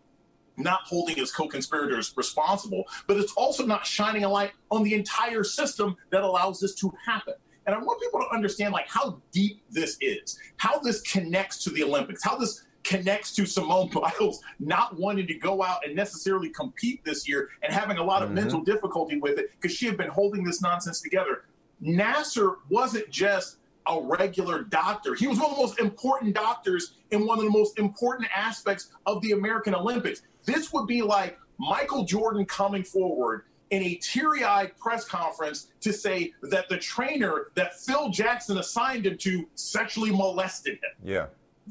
S13: not holding his co-conspirators responsible, but it's also not shining a light on the entire system that allows this to happen. And I want people to understand like how deep this is, how this connects to the Olympics, how this connects to Simone Biles not wanting to go out and necessarily compete this year and having a lot of
S14: Mhm.
S13: mental difficulty with it because she had been holding this nonsense together. Nassar wasn't just a regular doctor. He was one of the most important doctors in one of the most important aspects of the American Olympics. This would be like Michael Jordan coming forward in a teary eyed press conference to say that the trainer that Phil Jackson assigned him to sexually molested him.
S1: Yeah,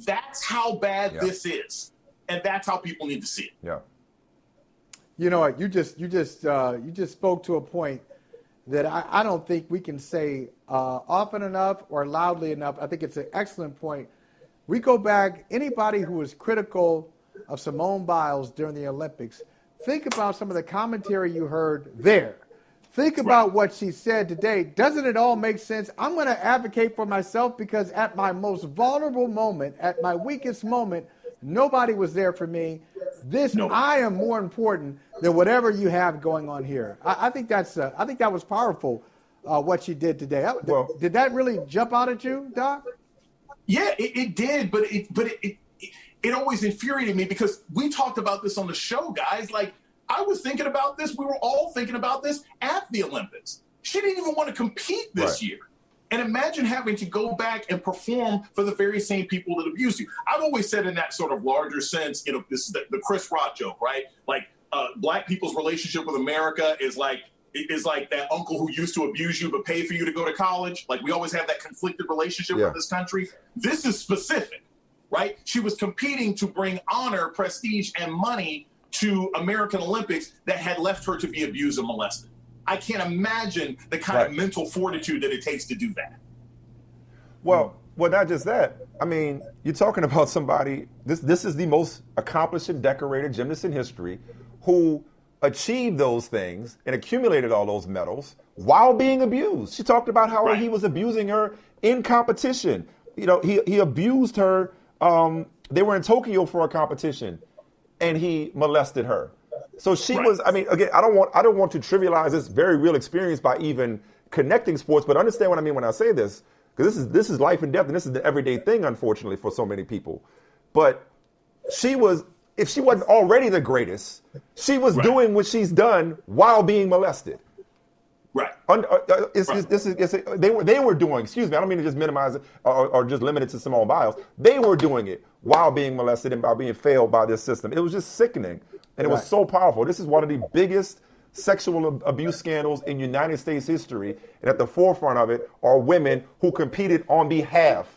S13: That's how bad
S1: Yeah.
S13: this is. And that's how people need to see it.
S1: yeah.
S2: You know what? You just you just uh, you just spoke to a point that I, I don't think we can say uh, often enough or loudly enough. I think it's an excellent point. We go back. Anybody who was critical of Simone Biles during the Olympics, think about some of the commentary you heard there. think about what she said today. Doesn't it all make sense? I'm going to advocate for myself because at my most vulnerable moment, at my weakest moment, nobody was there for me. This I am more important than whatever you have going on here. I, I think that's uh, I think that was powerful. Uh, what she did today. Well, did that really jump out at you, Doc?
S13: Yeah, it, it did, but it but it, it it always infuriated me because we talked about this on the show, guys. Like I was thinking about this. We were all thinking about this at the Olympics. She didn't even want to compete this right. year. And imagine having to go back and perform for the very same people that abused you. I've always said in that sort of larger sense, you know, this is the, the Chris Rock joke, right? Like uh, black people's relationship with America is like is like that uncle who used to abuse you but paid for you to go to college. Like we always have that conflicted relationship yeah. with this country. This is specific, right? She was competing to bring honor, prestige, and money to American Olympics that had left her to be abused and molested. I can't imagine the kind right. of mental fortitude that it takes to do that.
S1: Well, well, not just that. I mean, you're talking about somebody. This this is the most accomplished and decorated gymnast in history, who achieved those things and accumulated all those medals while being abused. She talked about how right. he was abusing her in competition. You know, he he abused her. Um, they were in Tokyo for a competition, and he molested her. So she right. was. I mean, again, I don't want I don't want to trivialize this very real experience by even connecting sports, but understand what I mean when I say this, because this is this is life and death, and this is the everyday thing, unfortunately, for so many people. But she was. If she wasn't already the greatest, she was right. doing what she's done while being molested.
S13: Right.
S1: uh, uh it's, right. It's, this is, it's, they were they were doing. Excuse me. I don't mean to just minimize it or, or just limit it to Simone Biles. They were doing it while being molested and by being failed by this system. It was just sickening. And it was so powerful. This is one of the biggest sexual abuse scandals in United States history. And at the forefront of it are women who competed on behalf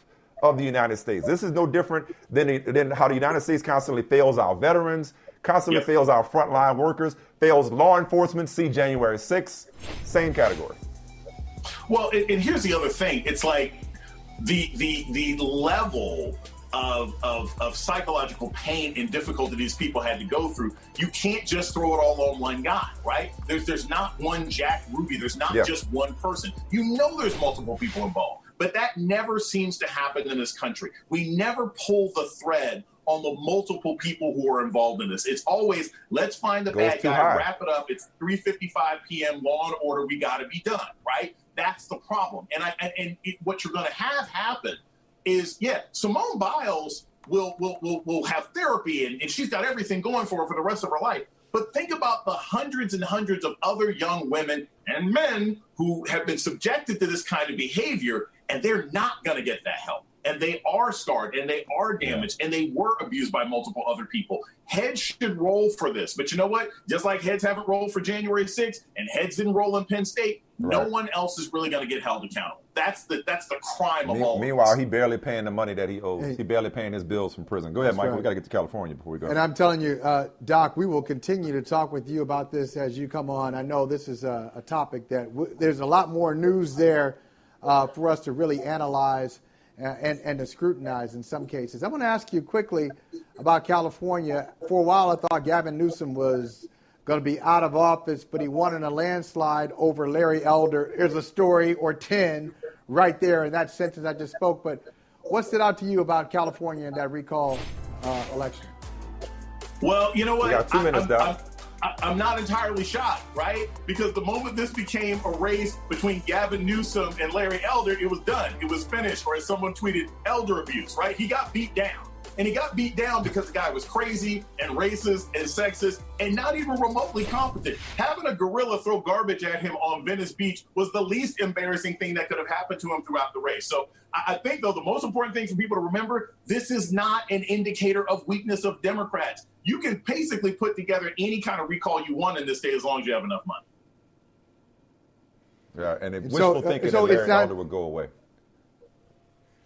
S1: of the United States. This is no different than, than how the United States constantly fails our veterans, constantly yep. fails our frontline workers, fails law enforcement. See January 6th, same category.
S13: Well, and, here's the other thing. It's like the the the level of, of, of psychological pain and difficulty these people had to go through, you can't just throw it all on one guy, right? There's there's not one Jack Ruby. There's not yeah. just one person. You know there's multiple people involved. But that never seems to happen in this country. We never pull the thread on the multiple people who are involved in this. It's always let's find the Goes bad guy, high. wrap it up. It's 3:55 p.m. Law and order. We got to be done, right? That's the problem. And I and it, what you're going to have happen is yeah, Simone Biles will will will, will have therapy and, and she's got everything going for her for the rest of her life. But think about the hundreds and hundreds of other young women and men who have been subjected to this kind of behavior, and they're not going to get that help and they are scarred and they are damaged yeah. and they were abused by multiple other people. Heads should roll for this. But you know what? Just like heads haven't rolled for January 6th and heads didn't roll in Penn State, right. no one else is really going to get held accountable. That's the that's the crime Me- of all.
S1: Meanwhile, he barely paying the money that he owes. Hey. He barely paying his bills from prison. Go ahead, Mike. Right. We got to get to California before we go.
S2: And I'm telling you, uh, Doc, we will continue to talk with you about this as you come on. I know this is a, a topic that w- there's a lot more news there uh, for us to really analyze and, and to scrutinize in some cases. I want to ask you quickly about California. For a while, I thought Gavin Newsom was going to be out of office, but he won in a landslide over Larry Elder. There's a story or 10 right there in that sentence I just spoke. But what stood out to you about California in that recall uh, election?
S13: Well, you know what?
S1: We got two minutes, I,
S13: I, am not entirely shocked, right? Because the moment this became a race between Gavin Newsom and Larry Elder, it was done. It was finished. Or as someone tweeted, elder abuse, right? He got beat down. And he got beat down because the guy was crazy and racist and sexist and not even remotely competent. Having a gorilla throw garbage at him on Venice Beach was the least embarrassing thing that could have happened to him throughout the race. So I think, though, the most important thing for people to remember this is not an indicator of weakness of Democrats. You can basically put together any kind of recall you want in this state as long as you have enough money.
S1: Yeah, and if wishful so, uh, thinking so that Larry not, Elder would go away.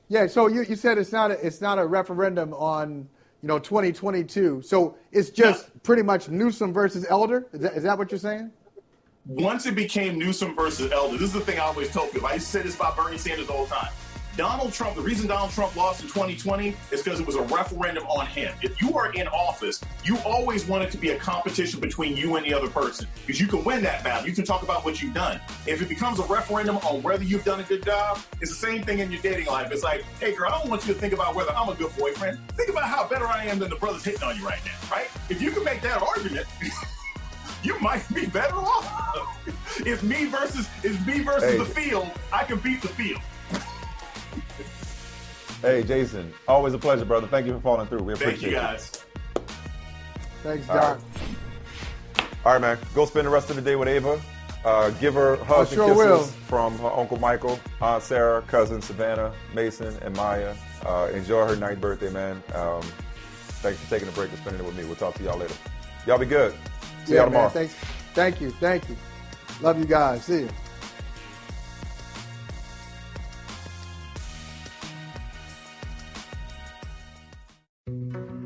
S2: Yeah, so you, you said it's not a, it's not a referendum on you know 2022. So it's just no. pretty much Newsom versus Elder. Is that, is that what you're saying?
S13: Once it became Newsom versus Elder, this is the thing I always told people. I used to say this about Bernie Sanders all the time. Donald Trump, the reason Donald Trump lost in 2020 is because it was a referendum on him. If you are in office, you always want it to be a competition between you and the other person because you can win that battle. You can talk about what you've done. If it becomes a referendum on whether you've done a good job, it's the same thing in your dating life. It's like, hey, girl, I don't want you to think about whether I'm a good boyfriend. Think about how better I am than the brothers hitting on you right now, right? If you can make that argument, you might be better off. it's me versus it's me versus
S1: Hey.
S13: the field. I can beat the field.
S1: Hey, Jason, always a pleasure, brother. Thank you for following through. We
S13: Thank
S1: appreciate
S13: you guys.
S2: Thanks,
S1: All
S2: Doc.
S1: All right, man. Go spend the rest of the day with Ava. Uh, give her hugs
S2: sure
S1: and kisses
S2: will.
S1: from her Uncle Michael, Aunt Sarah, cousin Savannah, Mason, and Maya. Uh, enjoy her ninth birthday, man. Um, thanks for taking a break and spending it with me. We'll talk to y'all later. Y'all be good. See
S2: yeah,
S1: y'all tomorrow.
S2: man. Thanks. Thank you. Thank you. Love you guys. See you.